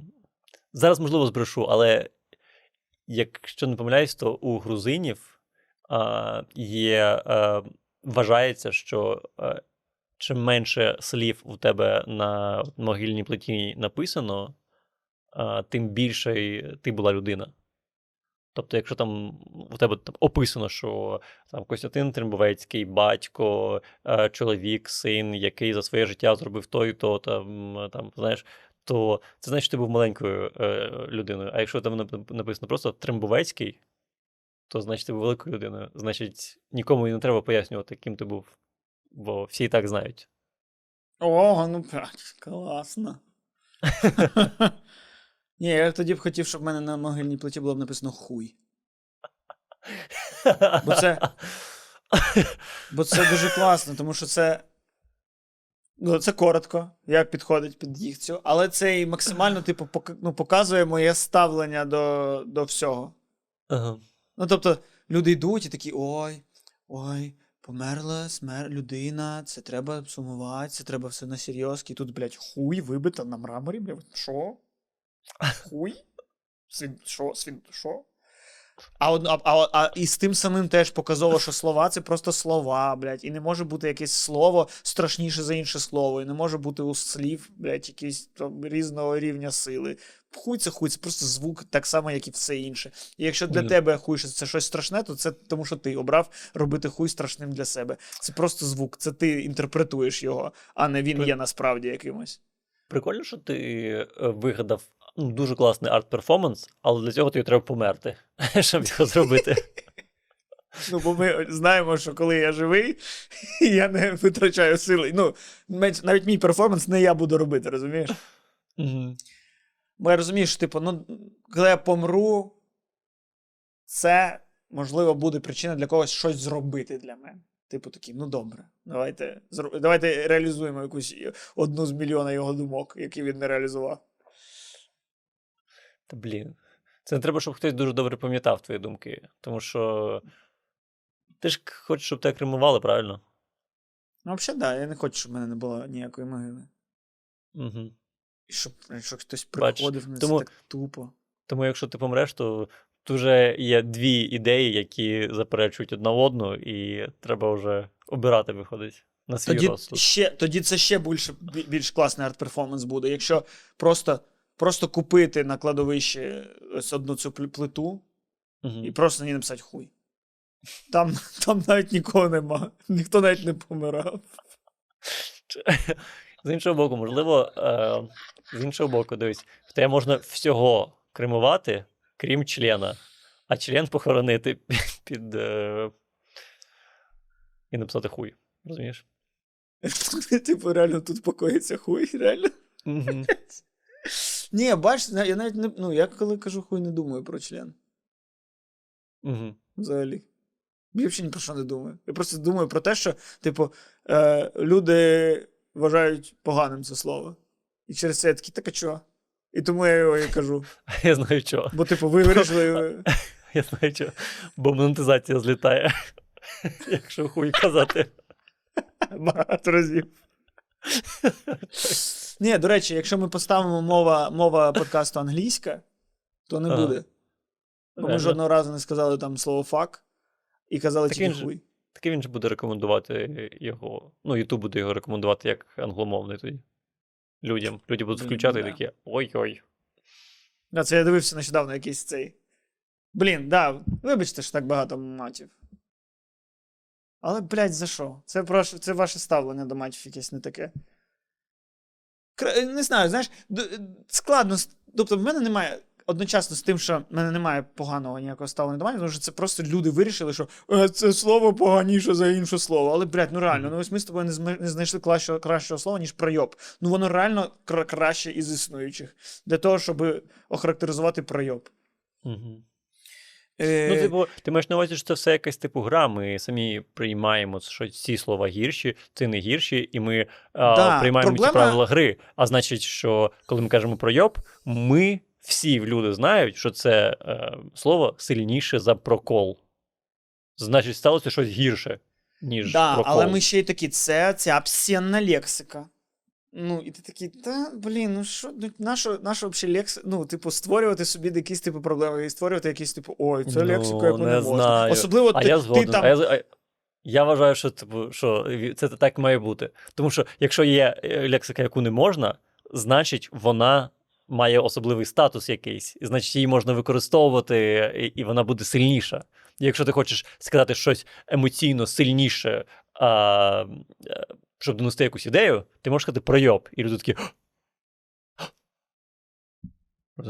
S1: зараз, можливо, збрешу, але якщо не помиляюсь, то у грузинів є, а, вважається, що а, чим менше слів у тебе на могильній плиті написано, а, тим більше ти була людина. Тобто, якщо там у тебе там описано, що там Костянтин Трембовецький, батько, е, чоловік, син, який за своє життя зробив то і то, там, там, знаєш, то це значить, що ти був маленькою е, людиною. А якщо там нап- написано просто Трембовецький, то значить ти був великою людиною. Значить, нікому і не треба пояснювати, ким ти був, бо всі і так знають.
S2: О, ну блядь, класно. Ні, я тоді б хотів, щоб в мене на могильній плиті було б написано хуй. Бо це- Бо це дуже класно, тому що це. Ну, це коротко, як підходить під дікцію, але це і максимально, типу, пок- ну, показує моє ставлення до, до всього.
S1: Ага.
S2: Ну, тобто, люди йдуть і такі: ой, ой, померла смер... людина, це треба сумувати, це треба все на серйозки. І тут, блядь, хуй вибито на мраморі, блядь, що? Хуй? Свін... Що? Свін... Що? А, а, а, а і з тим самим теж показово, що слова це просто слова, блядь, і не може бути якесь слово страшніше за інше слово, і не може бути у слів, блядь, якісь там різного рівня сили. Хуй це хуй, це просто звук, так само, як і все інше. І якщо для
S1: Хуй.
S2: тебе хуй що це щось страшне, то це тому, що ти обрав робити хуй страшним для себе. Це просто звук, це ти інтерпретуєш його, а не він є насправді якимось.
S1: Прикольно, що ти е, вигадав ну, дуже класний арт-перформанс, але для цього тобі треба померти, щоб його зробити.
S2: Ну, бо ми знаємо, що коли я живий, я не витрачаю сили. Ну, навіть мій перформанс не я буду робити, розумієш? Бо я розумію, що, типу, ну, коли я помру, це, можливо, буде причина для когось щось зробити для мене. Типу такий, ну добре, давайте, давайте реалізуємо якусь одну з мільйона його думок, які він не реалізував.
S1: Та блін. Це не треба, щоб хтось дуже добре пам'ятав твої думки. Тому що ти ж хочеш, щоб тебе кремували, правильно?
S2: Ну, взагалі, так, да, я не хочу, щоб в мене не було ніякої могили.
S1: Угу.
S2: І щоб, щоб хтось приходив, ну,
S1: тому-
S2: це так тупо.
S1: Тому якщо ти помреш, то тут вже є дві ідеї, які заперечують одна одну, і треба вже обирати, виходить, на свій
S2: Тоді,
S1: розсуд.
S2: ще, тоді це ще більш, більш класний арт-перформанс буде. Якщо просто, просто купити на кладовищі ось одну цю плиту
S1: Мгм.
S2: і просто на ній написати хуй. Там, там навіть нікого нема, ніхто навіть не помирав.
S1: З іншого боку, можливо, е, з іншого боку, дивись, в тебе можна всього кремувати, крім члена, а член похоронити під. Е, і написати хуй. Розумієш?
S2: Типу, реально тут покоїться хуй, реально. Ні, бачиш, я навіть не. Ну, я коли кажу хуй, не думаю про член.
S1: Мгм.
S2: Взагалі. Я взагалі ні про що не думаю. Я просто думаю про те, що, типу, е, люди вважають поганим це слово. І через це я такий, так а чого? І тому я його і кажу.
S1: Я знаю чого.
S2: Бо, типу, ви вирішили.
S1: Я знаю чого. Бо монетизація злітає. Якщо хуй казати.
S2: Багато разів. Ні, до речі, якщо ми поставимо мова, мова подкасту англійська, то не буде. Бо ми жодного разу не сказали там слово фак і казали
S1: Так
S2: тільки хуй.
S1: Таки він же буде рекомендувати його. Ну, Ютуб буде його рекомендувати як англомовний тоді. Людям. Люди будуть включати і
S2: да.
S1: такі ой-ой.
S2: Да, це я дивився нещодавно якийсь цей. Блін, да, вибачте, що так багато матів. Але, блядь, за що? Це, це ваше ставлення до матів якесь не таке. Кра- Не знаю, знаєш, складно. Тобто, в мене немає. Одночасно з тим, що в мене немає поганого ніякого ставлення до матів, тому що це просто люди вирішили, що «Е, це слово поганіше за інше слово. Але, блядь, ну реально, ну ось ми з тобою не, не знайшли кращого, кращого слова, ніж пройоб. Ну воно реально кра- краще із існуючих. Для того, щоб охарактеризувати пройоб.
S1: Угу.
S2: Е,
S1: Ну, типу, ти маєш на увазі, що це все якась типу гра. Ми самі приймаємо, що ці слова гірші, ці не гірші, і ми а,
S2: Да,
S1: приймаємо
S2: проблема-
S1: ті правила гри. А значить, що коли ми кажемо про йоб, ми всі люди знають, що це е, слово сильніше за прокол. Значить, сталося щось гірше, ніж
S2: да,
S1: прокол.
S2: але ми ще й такі, це ця обсценна лексика. Ну, і ти такий, та блін, ну що, ну, нащо, нащо взагалі лекси, ну, типу, створювати собі якісь типу проблеми і створювати якісь, типу, ой, це
S1: Ну,
S2: лексику, яку не,
S1: не
S2: можна.
S1: знаю.
S2: Особливо
S1: А
S2: ти,
S1: я
S2: ти там.
S1: А я, я вважаю, що, типу, що це так має бути. Тому що якщо є е, лексика, яку не можна, значить вона має особливий статус якийсь, значить її можна використовувати, і, і вона буде сильніша. Якщо ти хочеш сказати щось емоційно сильніше, а, е, щоб донести якусь ідею, ти можеш сказати пройоб. І люди такі.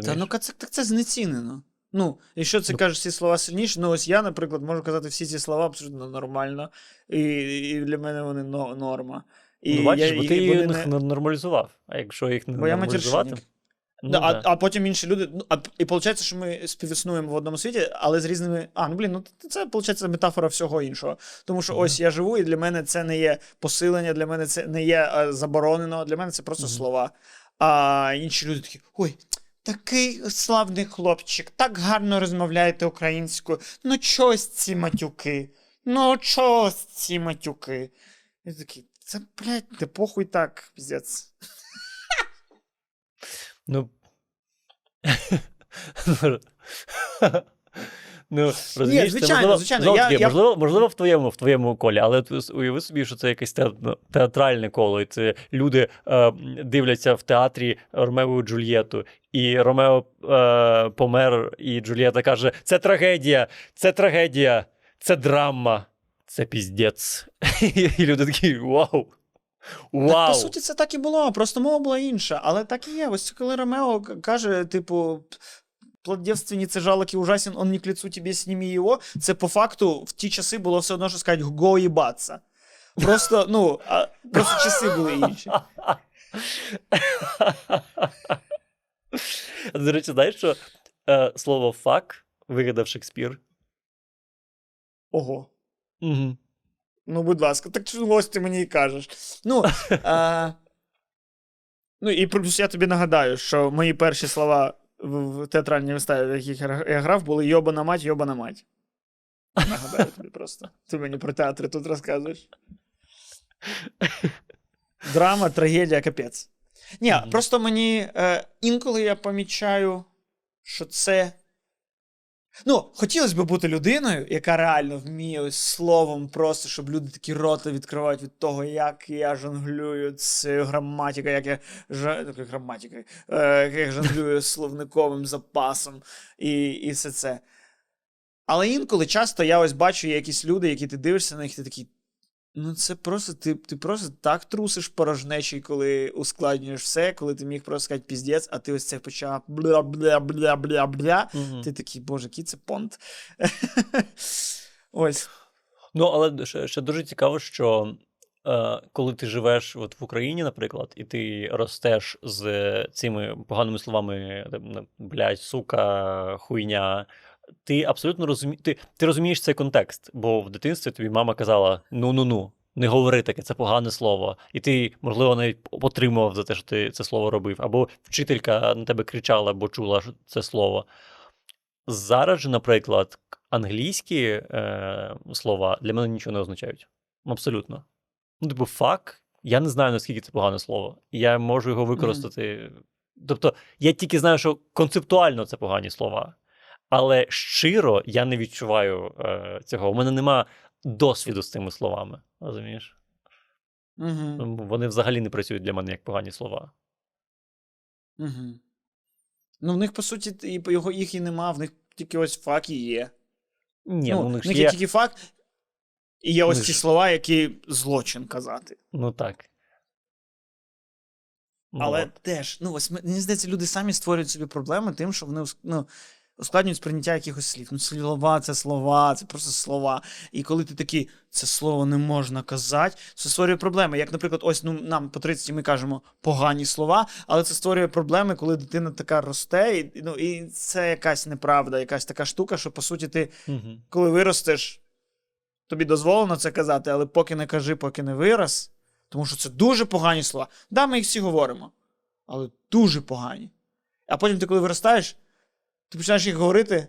S2: Та ну це, так це знецінено. Ну, якщо це
S1: Ну.
S2: кажеш ці слова сильніше, ну ось я, наприклад, можу казати всі ці слова абсолютно нормально, і, і для мене вони но, норма. І
S1: ну, бачиш,
S2: я,
S1: бо ти їх
S2: не-
S1: нормалізував. А якщо їх не
S2: Бо
S1: нормалізувати.
S2: матершинник.
S1: Ну,
S2: да,
S1: да.
S2: а, а потім інші люди. Ну, а, і виходить, що ми співіснуємо в одному світі, але з різними. А, ну блін, ну це виходить метафора всього іншого. Тому що
S1: Мгм.
S2: ось я живу, і для мене це не є посилення, для мене це не є е, заборонено, для мене це просто
S1: Мгм.
S2: слова. А інші люди такі: ой, такий славний хлопчик, так гарно розмовляєте українською. Ну, чогось ці матюки? Ну, чогось ці матюки? Я такий, це, блядь, де похуй так, піздець.
S1: Ну. Ну, розумієш, це
S2: звичайно,
S1: можливо,
S2: звичайно,
S1: знову
S2: я- я-
S1: можливо, можливо, в твоєму, в твоєму колі, але уяви собі, що це якесь те- ну, театральне коло, і це люди е, дивляться в театрі Ромео і Джульєту, і Ромео е, помер, і Джульєта каже: це трагедія, це трагедія, це драма, це піздець. І люди такі: вау!
S2: Так, по суті, це так і було, просто мова була інша. Але так і є. Ось коли Ромео каже, типу. Плод девственницы жалок и ужасен, он не к лицу тебе, сними его. Це по факту в ті часи було все одно, що сказати го їбаться. Просто, ну, а, просто часи були інші.
S1: До речі, знаєш, що е, слово фак вигадав Шекспір?
S2: Ого.
S1: Угу.
S2: Ну, будь ласка, так чого ось ти мені і кажеш? Ну, а, ну і плюс я тобі нагадаю, що мої перші слова в, театральній виставі, в яких я грав, були йобана мать, йобана мать. Нагадаю тобі просто. Ти мені про театри тут розказуєш. Драма, трагедія, капець. Ні,
S1: Мгм.
S2: просто мені е, інколи я помічаю, що це. Ну, хотілося б бути людиною, яка реально вміє ось словом просто, щоб люди такі роти відкривають від того, як я жонглюю цією граматикою, як я ж... граматикою, е, як я жонглюю словниковим запасом і, і все це. Але інколи часто я ось бачу є якісь люди, які ти дивишся на них, ти такий. Ну, це просто ти, ти просто так трусиш порожнечий, коли ускладнюєш все, коли ти міг просто сказати піздець, а ти ось це почав бля-бля-бля-бля-бля.
S1: Угу.
S2: Ти такий, боже, який це понт. Ось.
S1: Ну, але ще, ще дуже цікаво, що е, коли ти живеш от в Україні, наприклад, і ти ростеш з цими поганими словами, там, блядь, сука, хуйня, ти абсолютно розумі... ти, ти розумієш цей контекст, бо в дитинстві тобі мама казала: ну-ну-ну, не говори таке, це погане слово. І ти, можливо, навіть отримував за те, що ти це слово робив, або вчителька на тебе кричала, бо чула це слово. Зараз же, наприклад, англійські е, слова для мене нічого не означають. Абсолютно. Ну, типу, фак, я не знаю, наскільки це погане слово. Я можу його використати. Тобто, я тільки знаю, що концептуально це погані слова. Але щиро я не відчуваю е, цього. У мене нема досвіду з цими словами. Розумієш?
S2: Угу.
S1: Вони взагалі не працюють для мене як погані слова.
S2: Угу. Ну, в них, по суті, його, їх і нема, в них тільки ось фак і є.
S1: Ні,
S2: ну,
S1: ну,
S2: в
S1: них
S2: них є тільки фак, і є ось
S1: Вони
S2: ці
S1: ж-
S2: слова, які злочин казати.
S1: Ну так. Ну,
S2: Але
S1: от.
S2: теж, ну, ось мені здається, люди самі створюють собі проблеми тим, що вони ну, ускладнюють сприйняття якихось слів. Ну, слова це слова, це просто слова. І коли ти такий, це слово не можна казати, це створює проблеми. Як, наприклад, ось ну, нам по 30 ми кажемо погані слова, але це створює проблеми, коли дитина така росте, і, ну, і це якась неправда, якась така штука, що по суті ти
S1: Мгм.
S2: коли виростеш, тобі дозволено це казати, але поки не кажи, поки не вирос, тому що це дуже погані слова. Да, ми їх всі говоримо, але дуже погані. А потім ти, коли виростаєш, ти починаєш їх говорити,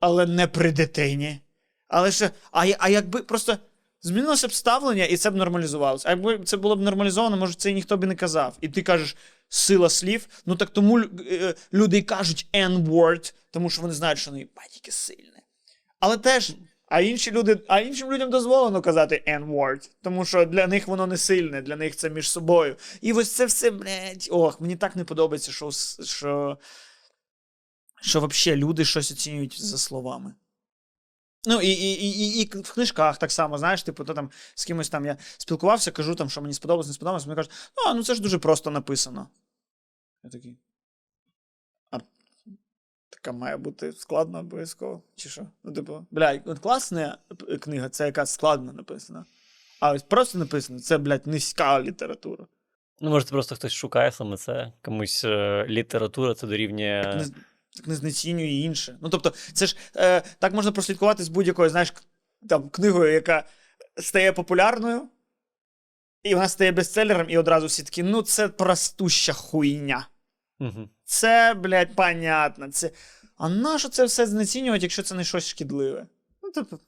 S2: але не при дитині. Але ще, а, а якби просто змінилося б ставлення, і це б нормалізувалося. А якби це було б нормалізовано, може, це і ніхто б не казав. І ти кажеш сила слів, ну так тому е, люди і кажуть N-word, тому що вони знають, що вони батьки сильне. Але теж, а інші люди, а іншим людям дозволено казати N-word, тому що для них воно не сильне, для них це між собою. І ось це все, блядь, ох, мені так не подобається, що, що, що взагалі люди щось оцінюють за словами. Ну, і, і, і, і, і в книжках так само, знаєш, типу, то там з кимось там я спілкувався, кажу, там, що мені сподобалось, не сподобалось, мені кажуть, а, ну це ж дуже просто написано. Я такий. А така має бути складно обов'язково. Чи що? Ну, типу, бля, от класна книга, це яка складно написана. А ось просто написано, це, блядь, низька література.
S1: Ну, може, просто хтось шукає саме це. Комусь е, література це дорівнює.
S2: Так не знецінює інше. Ну, тобто, це ж е, так можна прослідкувати з будь-якою, знаєш, там, книгою, яка стає популярною, і вона стає бестселером, і одразу всі такі, ну, це простуща хуйня.
S1: Угу.
S2: Це, блядь, понятно. Це... А нащо це все знецінювати, якщо це не щось шкідливе? Ну, типу.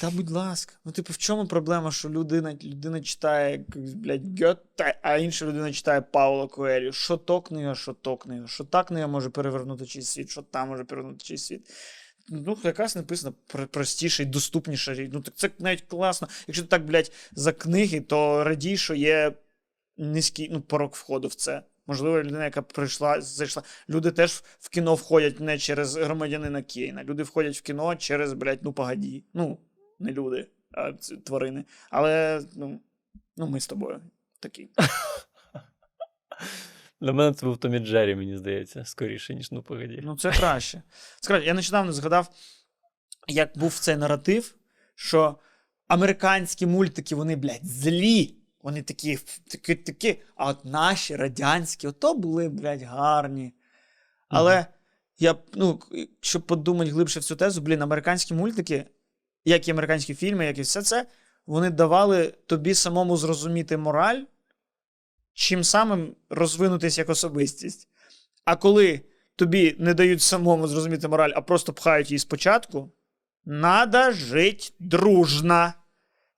S2: Та будь ласка. Ну, типу, в чому проблема, що людина, людина читає, блядь, Гьоте, а інша людина читає Паула Коелю. Що то книга, що то книга, що та книга може перевернути чийсь світ, що та може перевернути чийсь світ. Ну, якраз написано про- простіше і доступніше. річ. Ну, так це навіть класно. Якщо ти так, блядь, за книги, то радій, що є низький ну, порог входу в це. Можливо, людина, яка прийшла, зайшла. Люди теж в кіно входять не через громадянина Кейна. Люди входять в кіно через, блядь, ну погоді. Ну, не люди, а тварини. Але, ну, ну ми з тобою такі.
S1: Для мене це був Томі Джері, мені здається, скоріше, ніж ну погоді.
S2: Ну, це краще. Скажіть, я нещодавно згадав, як був цей наратив, що американські мультики, вони, блядь, злі. Вони такі, такі, такі, а от наші радянські, ото були, блядь, гарні. Але я, ну, щоб подумати глибше в цю тезу, блін, американські мультики, як і американські фільми, як і все це, вони давали тобі самому зрозуміти мораль, чим самим розвинутись як особистість. А коли тобі не дають самому зрозуміти мораль, а просто пхають її спочатку, надо жить дружно.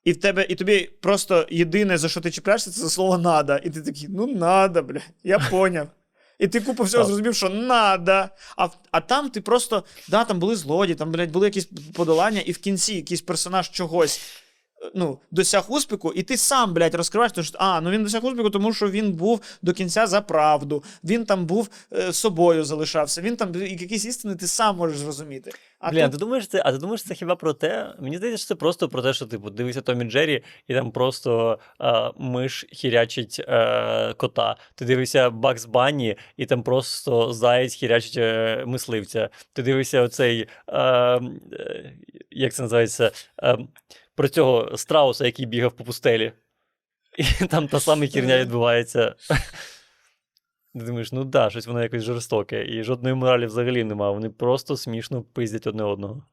S2: І в тебе, і тобі просто єдине, за що ти чіпляєшся, це за слово надо. І ти такий, ну надо, бля, я поняв. І ти купу всього зрозумів, що надо. А, а там ти просто, да, там були злодії, там, блядь, були якісь подолання, і в кінці якийсь персонаж чогось ну, досяг успіху, і ти сам, блядь, розкриваєш, тому що, а, ну він досяг успіху, тому що він був до кінця за правду, він там був е, собою залишався, він там і якісь істини ти сам можеш зрозуміти. А
S1: Блін,
S2: тут,
S1: ти думаєш, це, а ти думаєш, це хіба про те? Мені здається, що це просто про те, що типу дивися Томі Джері, і там просто е, миш хірячить е, кота. Ти дивишся Бакс Банні, і там просто заєць хірячить е, мисливця. Ти дивишся оцей, е, е, як це називається, е, про цього страуса, який бігав по пустелі. І там та сама херня відбувається. Ти думаєш, ну да, щось воно якось жорстоке, і жодної моралі взагалі немає. Вони просто смішно пиздять одне одного.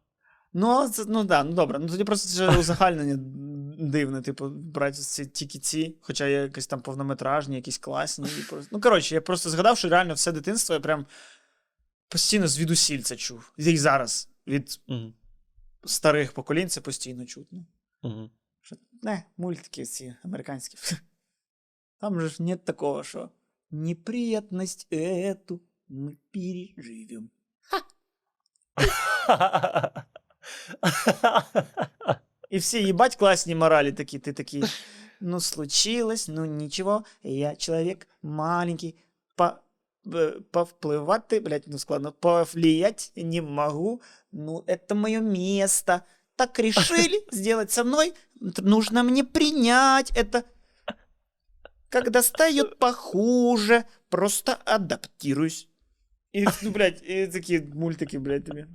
S2: Ну, це, ну да, ну добре. Ну тоді просто це узагальнення дивне, типу, брати ці тільки ці, хоча є якісь там повнометражні, якісь класні. І просто... Ну, коротше, я просто згадав, що реально все дитинство я прям постійно звідусіль це чув. І зараз від
S1: Угу.
S2: старих поколінь це постійно чутно.
S1: Угу.
S2: Що, не, мультики ці американські. Там же ж нет такого, що неприятность эту мы переживем. И все ебать классные морали такие, ты такие, ну случилось, ну ничего, я человек маленький, по, э, повплывать ты, блядь, ну складно, повлиять не могу, ну это мое место. Так решили сделать со мной, нужно мне принять это. Когда стает похуже, просто адаптируюсь. И, ну, блядь, и такие мультики, блядь, тебе.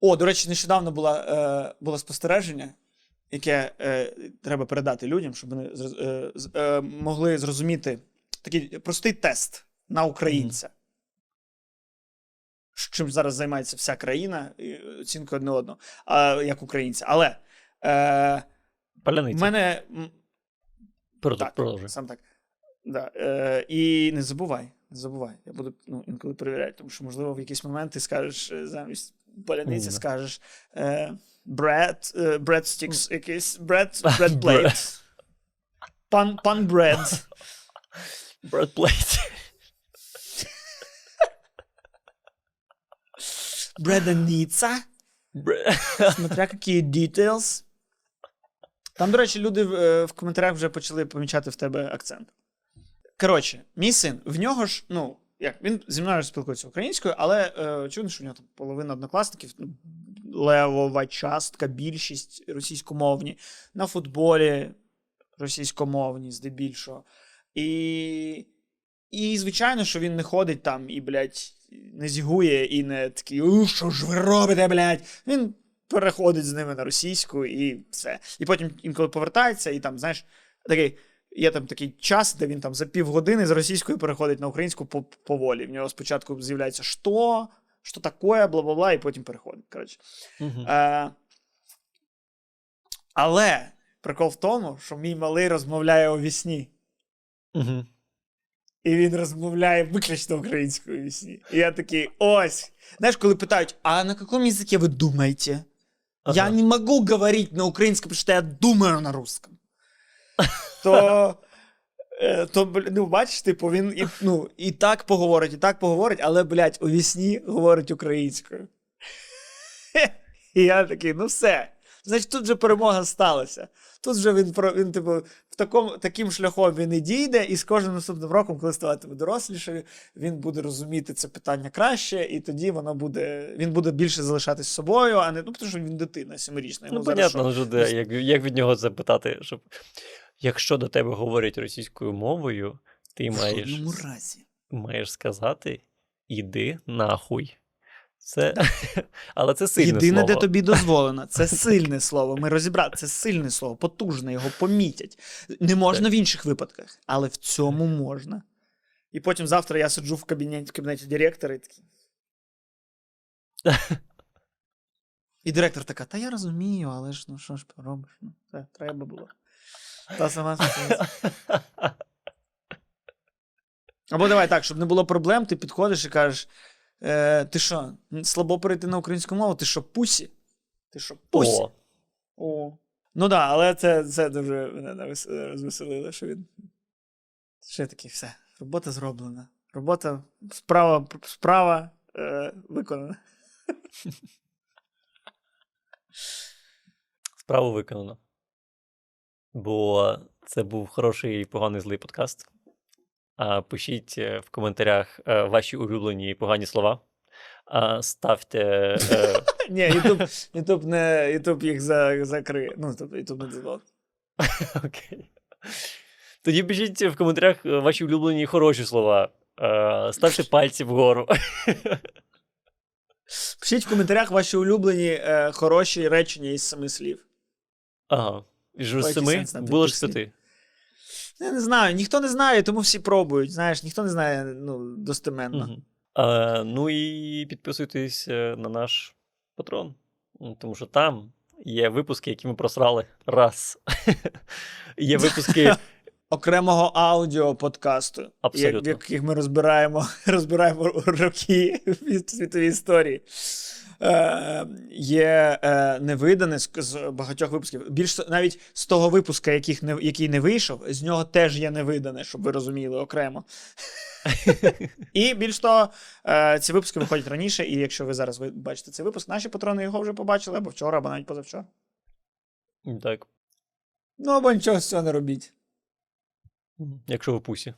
S2: О, до речі, нещодавно була, е, було спостереження, яке е, треба передати людям, щоб вони е, е, могли зрозуміти такий простий тест на українця. Чим зараз займається вся країна, і оцінкою одне одного, а, як українця. Але е, в
S1: Паляниця.
S2: мене.
S1: Продовж-
S2: так, Сам так. Да. Е, і не забувай, не забувай. Я буду ну, інколи перевіряти, тому що, можливо, в якийсь момент ти скажеш е, замість паляниці,
S1: Мгм.
S2: скажеш bread, bread sticks, якийсь bread,
S1: bread
S2: plate. Pan, pan bread.
S1: Bread Plate.
S2: Бреданіца. Смотря які details. Там, до речі, люди в, е, в коментарях вже почали помічати в тебе акцент. Коротше, мій син, в нього ж, ну, як, він зі мною спілкується українською, але е, що в нього там половина однокласників, ну, левова частка, більшість російськомовні, на футболі російськомовні, здебільшого. І, і звичайно, що він не ходить там і, блядь, не зігує і не такий, у, що ж ви робите, блядь? Він переходить з ними на російську і все. І потім інколи повертається, і там, знаєш, такий. Є там такий час, де він там за півгодини з російської переходить на українську поволі. В нього спочатку з'являється що, що таке, бла-бла-бла, і потім переходить. Коротше.
S1: Мгм.
S2: Е, але прикол в тому, що мій малий розмовляє у вісні.
S1: Мгм.
S2: І він розмовляє виключно українською вісні. І я такий, ось. Знаєш, коли питають, а на якому язикі ви думаєте? Я не можу говорити на українському, тому що я думаю на русском. То, е, то ну, бачиш, типу, він і, ну, і так поговорить, і так поговорить, але, блядь, у вісні говорить українською. І я такий, ну все. Значить, тут вже перемога сталася. Тут вже він, про- він типу, в такому, таким шляхом він і дійде, і з кожним наступним роком, коли ставатиме дорослішою, він буде розуміти це питання краще, і тоді воно буде, він буде більше залишатись собою, а не ну, тому що він дитина сімирічна. Йому
S1: Ну,
S2: зараз
S1: понятно,
S2: що?
S1: вже де, як, як від нього це питати, щоб. Якщо до тебе говорять російською мовою, ти
S2: В
S1: маєш,
S2: разі.
S1: маєш сказати іди нахуй. Це... Але це сильне
S2: Єдине,
S1: слово.
S2: де тобі дозволено, це сильне слово. Ми розібрали, це сильне слово, потужне, його помітять. Не можна в інших випадках, але в цьому можна. І потім завтра я сиджу в кабінеті, в кабінеті директора і такий. І директор така, та я розумію, але ж ну що ж поробиш? Ну, це треба було. Та сама ситуація. Або давай так, щоб не було проблем, ти підходиш і кажеш: е, ти що, слабо перейти на українську мову? Ти що, пусі? Ти що, пусі?
S1: О,
S2: О. Ну так, да, але це, це дуже мене розвеселило, що він. Ще такий, все, робота зроблена. Робота, справа, справа е, виконана.
S1: справу виконано. Бо це був хороший, і поганий злий подкаст. А, пишіть е, в коментарях е, ваші улюблені погані слова. А, ставте. е,
S2: Ні, Ютуб, не, Ютуб їх закриє. Ну, тобто Ютуб не дозволить.
S1: Окей. Тоді пишіть в коментарях ваші улюблені хороші слова. Ставте пальці вгору.
S2: Пишіть в коментарях ваші улюблені хороші речення із семи слів.
S1: Ага. Ж з семи було ж п'яти.
S2: Я не знаю, ніхто не знає, тому всі пробують. Знаєш, ніхто не знає ну, достеменно.
S1: Мгм. А, ну і підписуйтесь е, на наш патрон. Тому що там є випуски, які ми просрали раз. Є випуски
S2: Окремого аудіо подкасту, в яких ми розбираємо, розбираємо роки від світової історії. Е, є е, невидане з, з багатьох випусків. Більш навіть з того випуска, яких не, який не вийшов, з нього теж є невидане, щоб ви розуміли окремо. І більш того, е, ці випуски виходять раніше, і якщо ви зараз бачите цей випуск, наші патрони його вже побачили або вчора, або навіть позавчора.
S1: так,
S2: Ну або нічого з цього не робіть.
S1: якщо ви пусі.